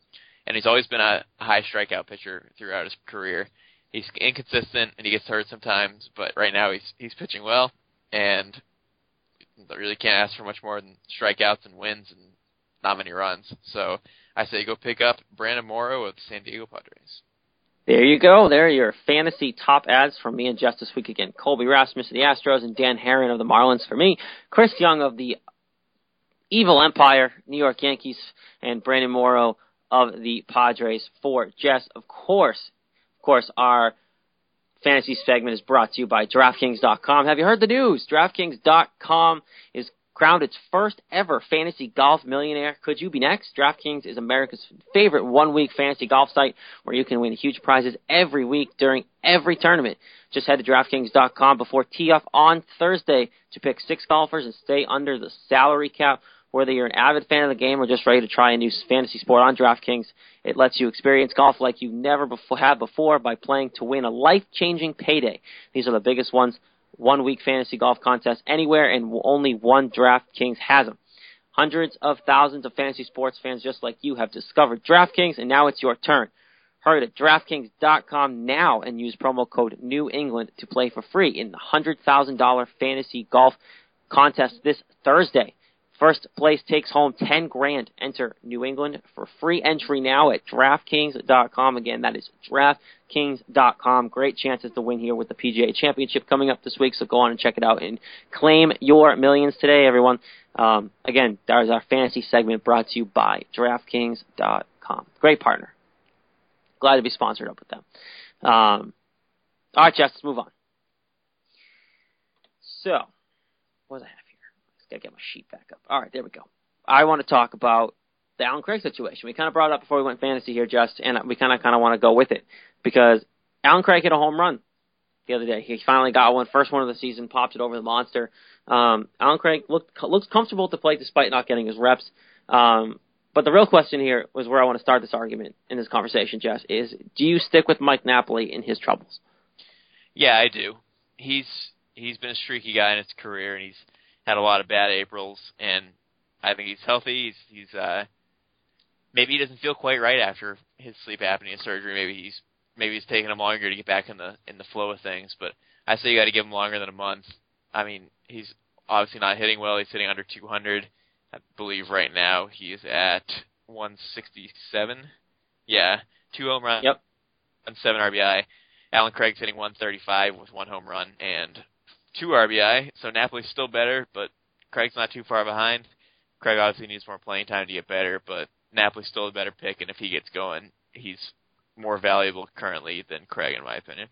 and he's always been a high strikeout pitcher throughout his career. He's inconsistent and he gets hurt sometimes, but right now he's he's pitching well, and really can't ask for much more than strikeouts and wins and not many runs. So I say go pick up Brandon Morrow of the San Diego Padres. There you go. There are your fantasy top ads from me and Jess this week again. Colby Rasmus of the Astros and Dan Haren of the Marlins for me. Chris Young of the Evil Empire, New York Yankees, and Brandon Morrow of the Padres for Jess. Of course, of course, our fantasy segment is brought to you by DraftKings.com. Have you heard the news? DraftKings.com is crowned its first ever fantasy golf millionaire. Could you be next? DraftKings is America's favorite one week fantasy golf site where you can win huge prizes every week during every tournament. Just head to DraftKings.com before tee off on Thursday to pick six golfers and stay under the salary cap. Whether you're an avid fan of the game or just ready to try a new fantasy sport on DraftKings, it lets you experience golf like you never before, have before by playing to win a life-changing payday. These are the biggest ones one week fantasy golf contests anywhere, and only one DraftKings has them. Hundreds of thousands of fantasy sports fans just like you have discovered DraftKings, and now it's your turn. Hurry to DraftKings.com now and use promo code New England to play for free in the $100,000 fantasy golf contest this Thursday. First place takes home 10 grand. Enter New England for free entry now at DraftKings.com. Again, that is DraftKings.com. Great chances to win here with the PGA Championship coming up this week, so go on and check it out and claim your millions today, everyone. Um, again, that is our fantasy segment brought to you by DraftKings.com. Great partner. Glad to be sponsored up with them. Um, all right, Jess, let's move on. So, what here? Just gotta get my sheet back up. All right, there we go. I want to talk about the Allen Craig situation. We kind of brought it up before we went fantasy here, Just, and we kind of kind of want to go with it because Allen Craig hit a home run the other day. He finally got one, first one of the season, popped it over the monster. Um, Allen Craig looked looks comfortable at the plate despite not getting his reps. Um, but the real question here was where I want to start this argument in this conversation, Jess, is do you stick with Mike Napoli in his troubles? Yeah, I do. He's he's been a streaky guy in his career, and he's had a lot of bad Aprils. And I think he's healthy. He's he's uh, maybe he doesn't feel quite right after his sleep apnea surgery. Maybe he's maybe it's taking him longer to get back in the in the flow of things. But I say you got to give him longer than a month. I mean, he's obviously not hitting well. He's hitting under 200. I believe right now he is at 167. Yeah, two home runs, Yep. and seven RBI. Allen Craig's hitting 135 with one home run and two RBI. So Napoli's still better, but Craig's not too far behind. Craig obviously needs more playing time to get better, but Napoli's still a better pick, and if he gets going, he's more valuable currently than Craig, in my opinion.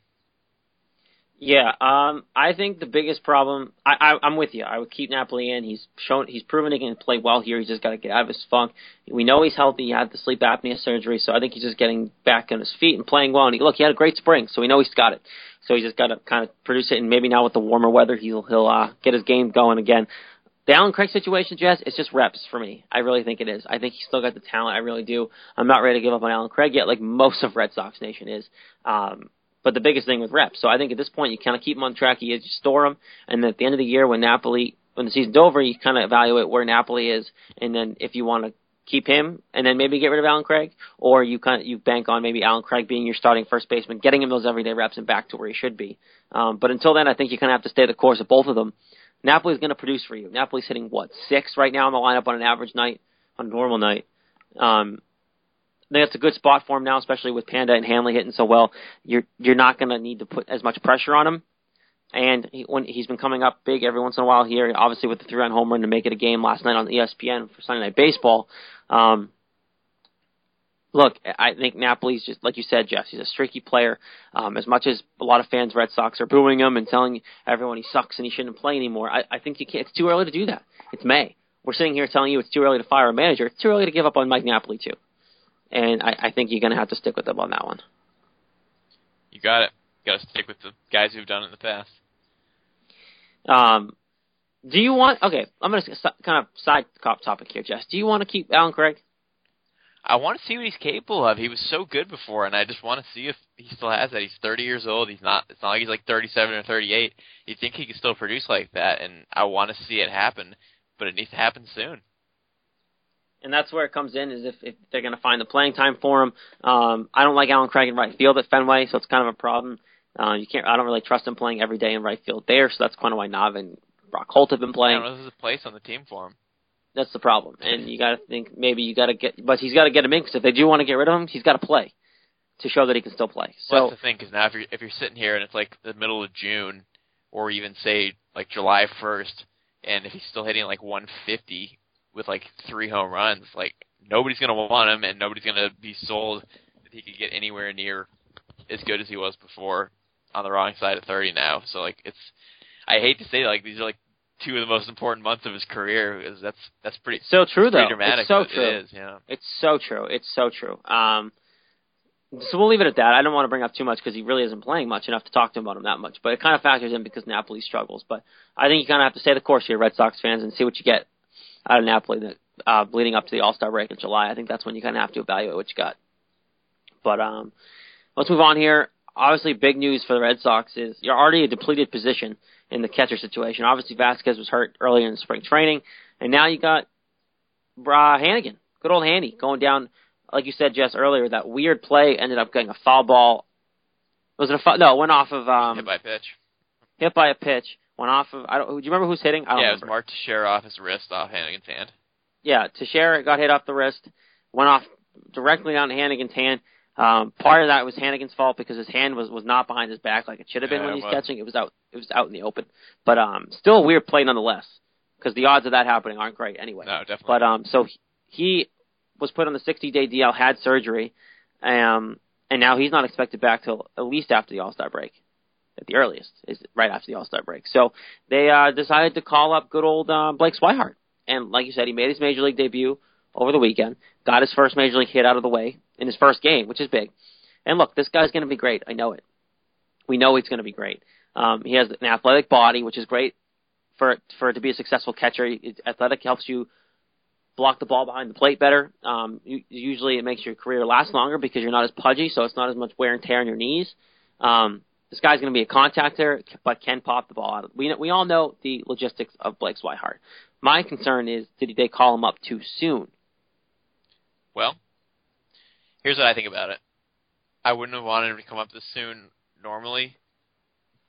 Yeah, um, I think the biggest problem. I, I, I'm with you. I would keep Napoli in. He's shown. He's proven he can play well here. He's just got to get out of his funk. We know he's healthy. He had the sleep apnea surgery, so I think he's just getting back on his feet and playing well. And he, look, he had a great spring, so we know he's got it. So he's just got to kind of produce it. And maybe now with the warmer weather, he'll he'll uh, get his game going again. The Allen Craig situation, Jess, it's just reps for me. I really think it is. I think he's still got the talent. I really do. I'm not ready to give up on Allen Craig yet, like most of Red Sox Nation is. Um, but the biggest thing with reps. So I think at this point you kind of keep him on track. You just store him, and then at the end of the year when Napoli, when the season's over, you kind of evaluate where Napoli is, and then if you want to keep him and then maybe get rid of Allen Craig, or you kind of you bank on maybe Allen Craig being your starting first baseman, getting him those everyday reps and back to where he should be. Um, but until then, I think you kind of have to stay the course of both of them. Napoli's going to produce for you. Napoli's hitting what six right now in the lineup on an average night, on a normal night. Um, that's a good spot for him now, especially with Panda and Hanley hitting so well. You're you're not going to need to put as much pressure on him. And he, when he's been coming up big every once in a while here, obviously with the three-run home run to make it a game last night on ESPN for Sunday Night Baseball. Um, look, I think Napoli's just like you said, Jeff. He's a streaky player. Um, as much as a lot of fans, Red Sox, are booing him and telling everyone he sucks and he shouldn't play anymore, I, I think you can't. It's too early to do that. It's May. We're sitting here telling you it's too early to fire a manager. It's too early to give up on Mike Napoli too. And I, I think you're going to have to stick with them on that one. You got it. You got to stick with the guys who've done it in the past. Um, do you want? Okay, I'm going to kind of side cop topic here, Jess. Do you want to keep Allen Craig? I want to see what he's capable of. He was so good before, and I just want to see if he still has that. He's 30 years old. He's not. It's not like he's like 37 or 38. You think he can still produce like that, and I want to see it happen, but it needs to happen soon. And that's where it comes in is if, if they're going to find the playing time for him. Um, I don't like Allen Craig in right field at Fenway, so it's kind of a problem. Uh, you can't. I don't really trust him playing every day in right field there, so that's kind of why Nav and Brock Holt have been I playing. don't know if there's a place on the team for him. That's the problem, and you got to think maybe you got to get, but he's got to get him in because if they do want to get rid of him, he's got to play to show that he can still play. So Well, that's the thing, because now if you're if you're sitting here and it's like the middle of June, or even say like July 1st, and if he's still hitting like 150 with like three home runs, like nobody's gonna want him, and nobody's gonna be sold that he could get anywhere near as good as he was before on the wrong side of 30 now. So like it's, I hate to say like these are like two of the most important months of his career because that's that's pretty so true pretty though. dramatic. it's so true. It is, yeah. It's so true. It's so true. Um, so we'll leave it at that. I don't want to bring up too much because he really isn't playing much enough to talk to him about him that much. But it kind of factors in because Napoli struggles. But I think you kind of have to stay the course here, Red Sox fans, and see what you get out of Napoli that, uh, leading up to the All Star break in July. I think that's when you kind of have to evaluate what you got. But um, let's move on here. Obviously, big news for the Red Sox is you're already a depleted position in the catcher situation. Obviously, Vazquez was hurt earlier in spring training, and now you got uh, Hanigan, good old Handy, going down, like you said just earlier, that weird play ended up getting a foul ball. Was it a foul? No, it went off of um, hit by pitch. hit by a pitch. Went off of. I don't. Do you remember who's hitting? I don't Yeah, it was. Mark Teixeira off his wrist off Hanigan's hand. Yeah, Teixeira got hit off the wrist, went off directly on Hanigan's hand. Um, part of that was Hanigan's fault because his hand was was not behind his back like it should have been Yeah, when he's catching. It was out. It was out in the open. But um, still a weird play nonetheless because the odds of that happening aren't great anyway. No, definitely. But um, so he, he was put on the 60 day DL, had surgery, um, and now he's not expected back till at least after the All Star break, at the earliest, is right after the All Star break. So they uh, decided to call up good old uh, Blake Swihart, and like you said, he made his major league debut over the weekend, got his first major league hit out of the way in his first game, which is big. And look, this guy's going to be great. I know it. We know he's going to be great. Um, he has an athletic body, which is great for for it to be a successful catcher. It, athletic helps you block the ball behind the plate better. Um, you, usually, it makes your career last longer because you're not as pudgy, so it's not as much wear and tear on your knees. Um, this guy's going to be a contactor, but can pop the ball out. We we all know the logistics of Blake Swihart. My concern is did they call him up too soon? Well, here's what I think about it. I wouldn't have wanted him to come up this soon normally,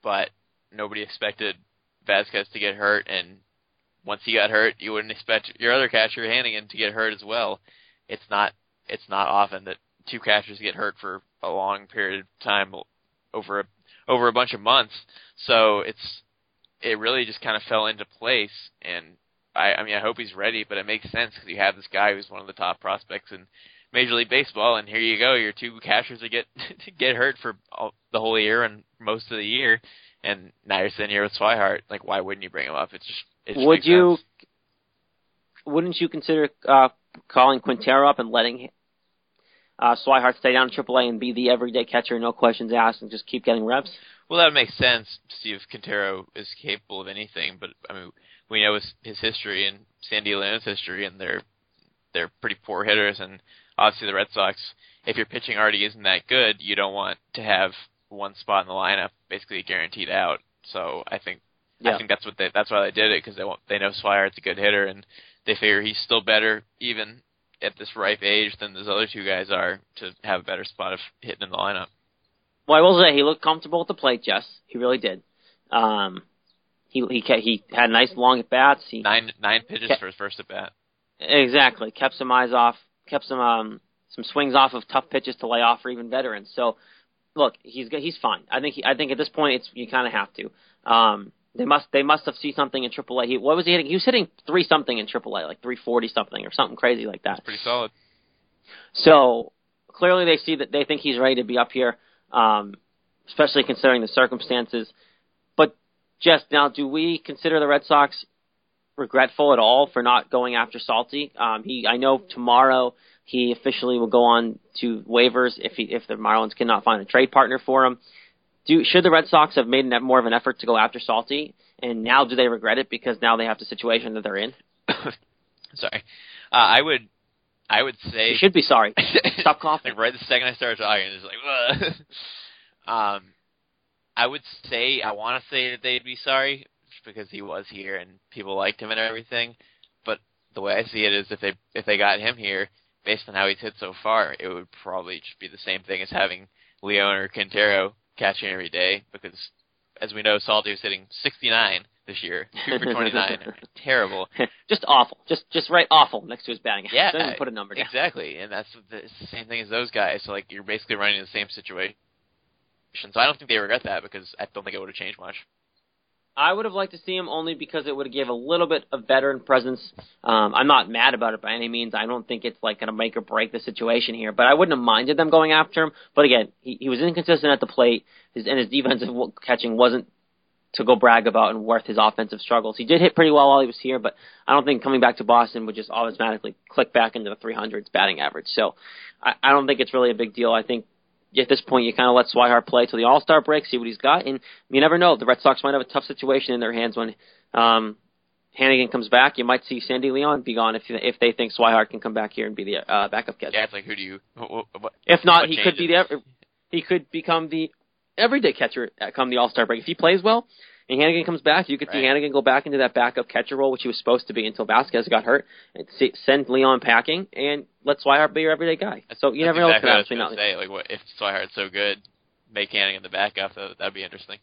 but nobody expected Vazquez to get hurt, and once he got hurt, you wouldn't expect your other catcher Hanigan to get hurt as well. It's not it's not often that two catchers get hurt for a long period of time over a, over a bunch of months. So it's it really just kind of fell into place, and I, I mean I hope he's ready, but it makes sense because you have this guy who's one of the top prospects in Major League Baseball, and here you go, your two catchers that get [laughs] get hurt for all, the whole year and most of the year, and now you're sitting here with Swihart. Like, why wouldn't you bring him up? It's just it just Would you? sense. Wouldn't you consider uh, calling Quintero up and letting uh, Swihart stay down in AAA and be the everyday catcher, no questions asked, and just keep getting reps? Well, that would make sense to see if Quintero is capable of anything, but I mean, we know his, his history and Sandy Leon's history, and they're they're pretty poor hitters, and obviously the Red Sox. If your pitching already isn't that good, you don't want to have one spot in the lineup basically guaranteed out. So I think Yeah. I think that's what they that's why they did it because they want they know Swihart's a good hitter, and they figure he's still better even at this ripe age than those other two guys are to have a better spot of hitting in the lineup. Well, I will say he looked comfortable at the plate, Jess. He really did. Um, he he he had nice long at bats. He Nine nine pitches Okay. for his first at bat. exactly kept some eyes off, kept some um some swings off of tough pitches to lay off for even veterans. So, look, he's he's fine. I think he, I think at this point it's you kind of have to. Um, they must they must have seen something in AAA. He what was he hitting? He was hitting three something in AAA, like three forty something or something crazy like that. Pretty solid. So clearly they see that they think he's ready to be up here, um, especially considering the circumstances. But just now, do we consider the Red Sox regretful at all for not going after Salty? Um, he, I know tomorrow he officially will go on to waivers if he, if the Marlins cannot find a trade partner for him. Do should the Red Sox have made an- more of an effort to go after Salty? And now do they regret it because now they have the situation that they're in? [laughs] Sorry. Uh, I would I would say You should be sorry. [laughs] Stop coughing. like right the second I started talking, it's like, [laughs] um, I would say I want to say that they'd be sorry because he was here and people liked him and everything. But the way I see it is, if they if they got him here, based on how he's hit so far, it would probably just be the same thing as having Leon or Quintero catching every day because, as we know, Salty was hitting 69 this year, two for 29, [laughs] terrible. just awful. Just just right awful next to his batting. Yeah, Don't put a number down. Exactly, and that's the, the same thing as those guys. So like you're basically running in the same situation. So I don't think they regret that because I don't think it would have changed much. I would have liked to see him only because it would gave a little bit of veteran presence. Um, I'm not mad about it by any means. I don't think it's like going to make or break the situation here, but I wouldn't have minded them going after him. But again, he, he was inconsistent at the plate, his, and his defensive catching wasn't to go brag about and worth his offensive struggles. He did hit pretty well while he was here, but I don't think coming back to Boston would just automatically click back into the 300s batting average. So I, I don't think it's really a big deal. I think at this point you kind of let Swihart play till the All Star break, see what he's got, and you never know. The Red Sox might have a tough situation in their hands when um, Hanigan comes back. You might see Sandy Leon be gone if if they think Swihart can come back here and be the uh, backup catcher. Yeah, it's like who do you? What, what, If not, he could be the he could become the everyday catcher at come the All Star break if he plays well. And Hanigan comes back, you could see Right. Hanigan go back into that backup catcher role, which he was supposed to be until Vazquez got hurt, and see, send Leon packing, and let Swihart be your everyday guy. So you That's never know what's exactly what I was going to say. Like, what if Swihart's so good, make Hanigan the backup? That that'd be interesting.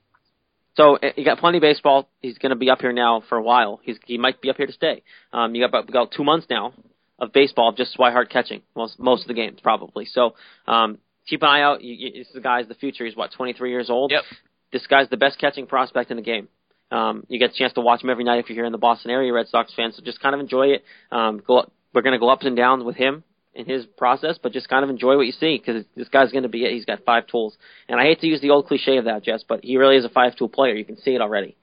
So uh, you got plenty of baseball. He's going to be up here now for a while. He's he might be up here to stay. Um, you got about, about two months now of baseball, just Swihart catching most most of the games probably. So um, keep an eye out. You, you, this is the guy's the future. He's what 23 years old. Yep. This guy's the best catching prospect in the game. Um, you get a chance to watch him every night if you're here in the Boston area, Red Sox fans. So just kind of enjoy it. Um, go, we're going to go ups and downs with him in his process, but just kind of enjoy what you see because this guy's going to be it. He's got five tools, and I hate to use the old cliche of that, Jess, but he really is a five tool player. You can see it already.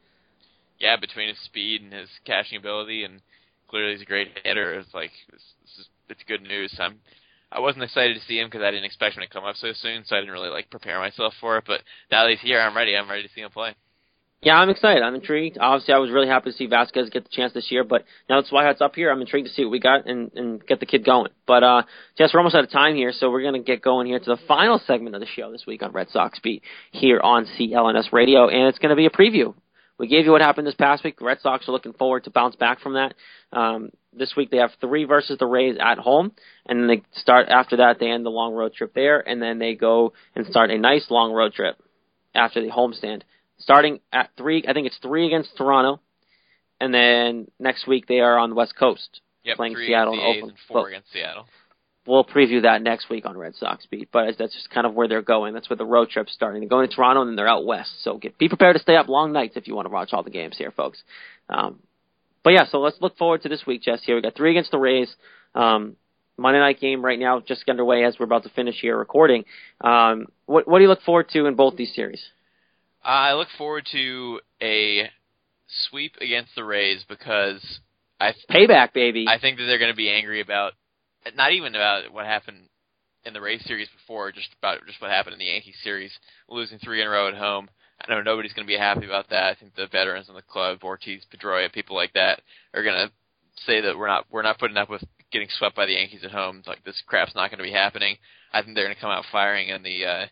Yeah, between his speed and his catching ability, and clearly he's a great hitter. It's like this, this is it's good news. I'm I wasn't excited to see him because I didn't expect him to come up so soon, so I didn't really like prepare myself for it. But now that he's here, I'm ready. I'm ready to see him play. Yeah, I'm excited. I'm intrigued. Obviously, I was really happy to see Vazquez get the chance this year, but now that's why Swihart's up here, I'm intrigued to see what we got and, and get the kid going. But, uh, Jess, we're almost out of time here, so we're going to get going here to the final segment of the show this week on Red Sox Beat here on CLNS Radio, and it's going to be a preview. We gave you what happened this past week. The Red Sox are looking forward to bounce back from that. Um, this week they have three versus the Rays at home, and then they start after that. They end the long road trip there, and then they go and start a nice long road trip after the homestand starting at three. I think it's three against Toronto, and then next week they are on the West Coast Yep, playing Seattle and Oakland. and four against Seattle. we'll preview that next week on Red Sox beat. But that's just kind of where they're going. That's where the road trip's starting. They're going to Toronto and then they're out west. So get, be prepared to stay up long nights if you want to watch all the games here, folks. Um, but yeah, so let's look forward to this week, Jess. Here we got three against the Rays. Um, Monday night game right now, just underway as we're about to finish here recording. Um, what, what do you look forward to in both these series? I look forward to a sweep against the Rays because I Payback, baby. I think that they're going to be angry about not even about what happened in the Rays series before, just about just what happened in the Yankees series, losing three in a row at home. I know nobody's going to be happy about that. I think the veterans in the club, Ortiz, Pedroia, people like that, are going to say that we're not we're not putting up with getting swept by the Yankees at home. Like this crap's not going to be happening. I think they're going to come out firing in the uh,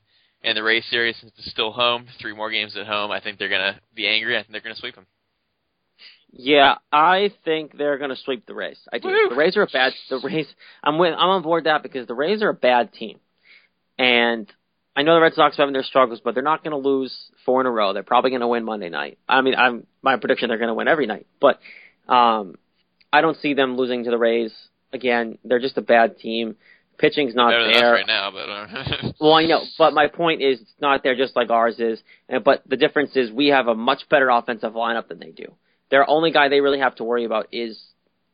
in the Rays series since it's still home. Three more games at home. I think they're going to be angry. I think they're going to sweep them. Yeah, I think they're going to sweep the Rays. I do. Woo! The Rays are a bad. The Rays. I'm with. I'm on board that because the Rays are a bad team, and I know the Red Sox are having their struggles, but they're not going to lose four in a row. They're probably going to win Monday night. I mean, I'm my prediction they're going to win every night, but um, I don't see them losing to the Rays again. They're just a bad team. Pitching's not Better there. right now, but uh, [laughs] Well, I know, but my point is it's not there just like ours is. And, but the difference is we have a much better offensive lineup than they do. Their only guy they really have to worry about is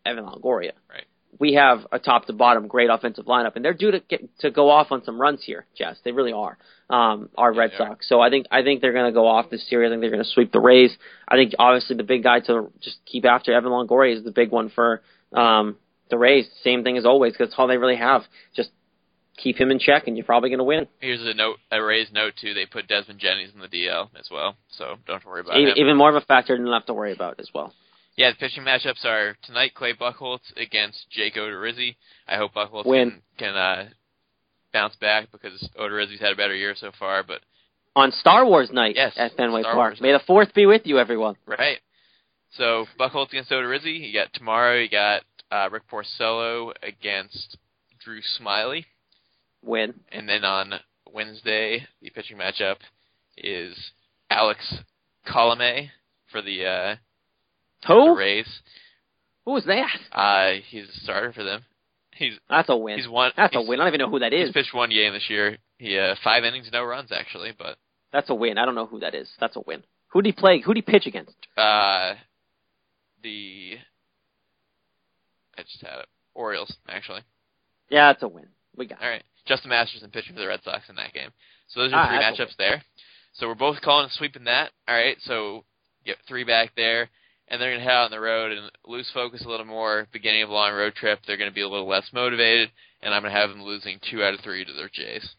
Evan Longoria. Right. We have a top to bottom great offensive lineup, and they're due to get to go off on some runs here, Jess. They really are. Um, our Red they. Sox. So I think I think they're going to go off this series. I think they're going to sweep the Rays. I think obviously the big guy to just keep after Evan Longoria is the big one for um, the Rays. Same thing as always because that's all they really have. Just keep him in check, and you're probably going to win. Here's a note, a Rays note too. They put Desmond Jennings in the DL as well, so don't have to worry about even, him. even more of a factor than have to worry about as well. Yeah, the pitching matchups are tonight Clay Buchholz against Jake Odorizzi. I hope Buchholz Win. can, can uh, bounce back because Odorizzi's had a better year so far. But On Star Wars night Yes, at Fenway Star Park. Wars May the fourth be with you, everyone. right, so Buchholz against Odorizzi. You got tomorrow. You got uh, Rick Porcello against Drew Smyly, Win. and then on Wednesday the pitching matchup is Alex Colome for the, uh, the Who? Rays. Who is that? Uh, he's a starter for them. He's That's a win. he's one. That's a win. I don't even know who that is. He's pitched one game this year. He uh, five innings, no runs actually, but That's a win. I don't know who that is. That's a win. Who did he play? Who did he pitch against? uh, the I just had it. Orioles actually. Yeah, that's a win. We got. it. All right, Justin Masterson pitching for the Red Sox in that game. So those Ah, are three that's matchups there. So we're both calling and sweeping that. All right, so get three back there, and they're gonna head out on the road and lose focus a little more. Beginning of a long road trip, they're gonna be a little less motivated, and I'm gonna have them losing two out of three to their Jays.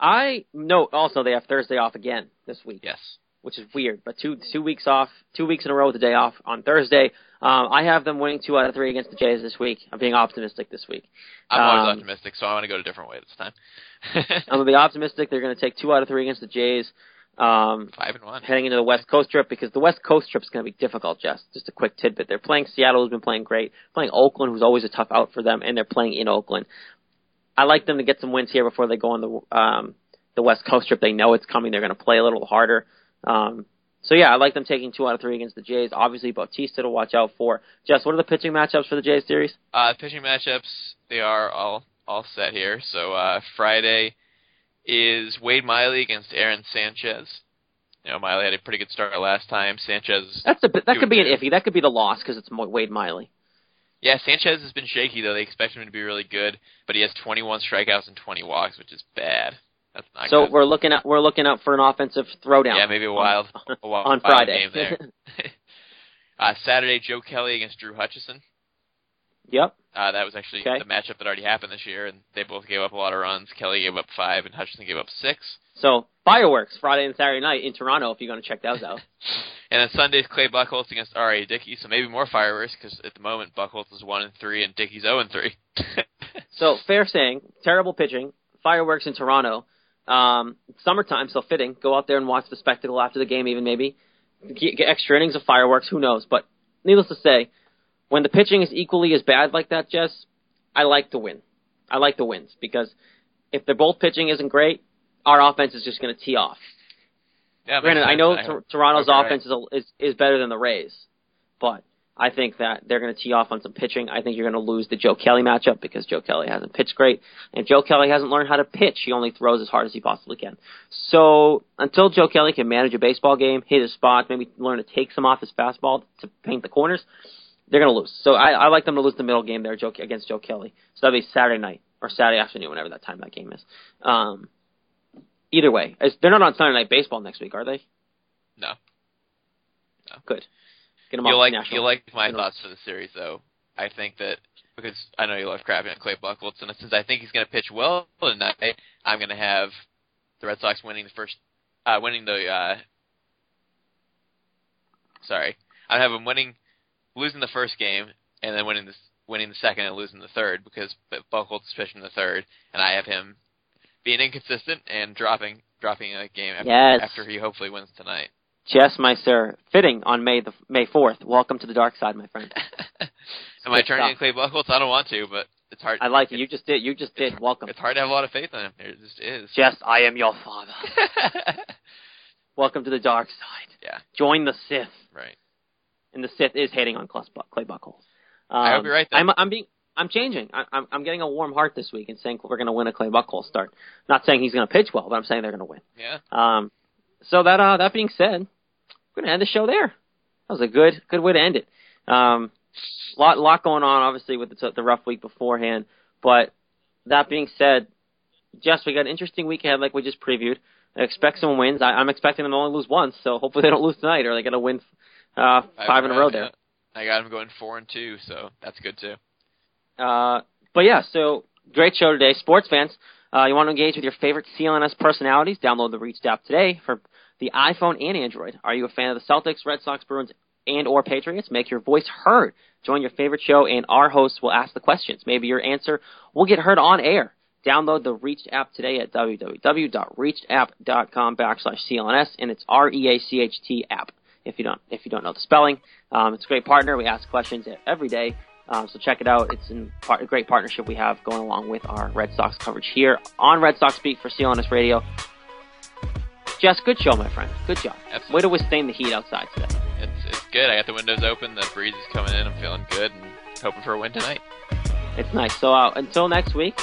I no. Also, they have Thursday off again this week. Yes. which is weird. But two two weeks off, two weeks in a row with a day off on Thursday. Um, I have them winning two out of three against the Jays this week. I'm being optimistic this week. I'm always Um, optimistic, so I want to go a different way this time. [laughs] I'm gonna be optimistic. They're gonna take two out of three against the Jays. Um, Five and one. heading into the West Coast trip because the West Coast trip is going to be difficult. Jess, just a quick tidbit: they're playing Seattle, who's been playing great, playing Oakland, who's always a tough out for them, and they're playing in Oakland. I like them to get some wins here before they go on the um, the West Coast trip. They know it's coming; they're going to play a little harder. Um, so yeah, I like them taking two out of three against the Jays. Obviously, Bautista to watch out for. Jess, what are the pitching matchups for the Jays series? Uh, pitching matchups, they are all all set here. So uh, Friday is Wade Miley against Aaron Sanchez. You know, Miley had a pretty good start last time. Sanchez, That's a bit, that could be an iffy. That could be the loss because it's Wade Miley. yeah, Sanchez has been shaky though. They expect him to be really good, but he has 21 strikeouts and 20 walks, which is bad. That's not So good. we're looking at we're looking up for an offensive throwdown. yeah, maybe a wild, a [laughs] wild on wild Friday. game there. [laughs] [laughs] uh, Saturday, Joe Kelly against Drew Hutchison. Yep. Uh, that was actually Okay. the matchup that already happened this year, and they both gave up a lot of runs. Kelly gave up five, and Hutchison gave up six. So fireworks Friday and Saturday night in Toronto if you're going to check those out. [laughs] And then Sunday's Clay Buchholz against R.A. Dickey, so maybe more fireworks because at the moment Buchholz is one and three, and Dickey's zero and three. [laughs] so fair saying, terrible pitching, fireworks in Toronto. Um, summertime, so fitting. Go out there and watch the spectacle after the game, even maybe get extra innings of fireworks. Who knows? But needless to say, when the pitching is equally as bad like that, Jess, I like to win. I like the wins because if they're both pitching isn't great, our offense is just going to tee off. yeah, Granted, I know I- Tor- Toronto's okay. offense is, a, is is better than the Rays, but I think that they're going to tee off on some pitching. I think you're going to lose the Joe Kelly matchup because Joe Kelly hasn't pitched great, and Joe Kelly hasn't learned how to pitch. He only throws as hard as he possibly can. So until Joe Kelly can manage a baseball game, hit his spots, maybe learn to take some off his fastball to paint the corners, they're going to lose. So I, I like them to lose the middle game there Joe, against Joe Kelly. So that'll be Saturday night or Saturday afternoon, whenever that time that game is. Um, either way, they're not on Sunday Night Baseball next week, are they? No. Good. Get them You'll like national. you like my thoughts for the series though. I think that because I know you love crapping on Clay Buchholz, and since I think he's going to pitch well tonight, I'm going to have the Red Sox winning the first, uh, winning the. Uh, sorry, I have them winning, losing the first game, and then winning the winning the second and losing the third because Buchholz is pitching the third, and I have him being inconsistent and dropping dropping a game after, Yes. after he hopefully wins tonight. Yes, my sir. fitting on May the May fourth. Welcome to the dark side, my friend. [laughs] Am I turning Clay Buchholz? I don't want to, but it's hard. I like it. You just did. You just did. Welcome, It's hard to have a lot of faith in him. It just is. Jess. I am your father. [laughs] Welcome to the dark side. yeah, Join the Sith, right. And the Sith is hating on Clay Bu- Clay Buchholz. Um, I hope you're right, then. I'm, I'm being. I'm changing. I, I'm, I'm getting a warm heart this week and saying we're going to win a Clay Buchholz start. Not saying he's going to pitch well, but I'm saying they're going to win. Yeah. Um, so that uh, that being said, we're gonna end the show there. That was a good good way to end it. Um, lot lot going on obviously with the, the rough week beforehand, but that being said, Jess, we got an interesting week ahead, like we just previewed. I expect some wins. I, I'm expecting them to only lose once, so hopefully they don't lose tonight, or they got to win uh, five in a row there. I got him going four and two, so that's good too. Uh, but yeah, so great show today. Sports fans, uh, you want to engage with your favorite CLNS personalities? Download the Reacht app today for the iPhone and Android. Are you a fan of the Celtics, Red Sox, Bruins, and or Patriots? Make your voice heard. Join your favorite show, and our hosts will ask the questions. Maybe your answer will get heard on air. Download the Reacht app today at www.reachtapp.com backslash CLNS, and it's R-E-A-C-H-T app. If you don't, if you don't know the spelling, um, it's a great partner. We ask questions every day, um, so check it out. It's in part, a great partnership we have going along with our Red Sox coverage here on Red Sox Beat for CLNS Radio. Jess, good show, my friend. Good job. Absolutely. Way to withstand the heat outside today. It's it's good. I got the windows open. The breeze is coming in. I'm feeling good and hoping for a win tonight. It's nice. So uh, until next week,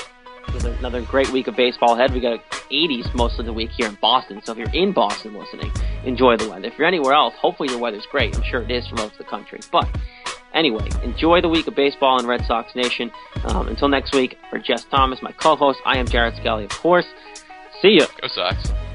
another great week of baseball ahead. We got 80s most of the week here in Boston. So if you're in Boston listening, enjoy the weather. If you're anywhere else, hopefully your weather's great. I'm sure it is for most of the country. But anyway, enjoy the week of baseball in Red Sox Nation. Um, until next week, for Jess Thomas, my co-host, I am Jared Skelly, of course. See ya. Go Sox.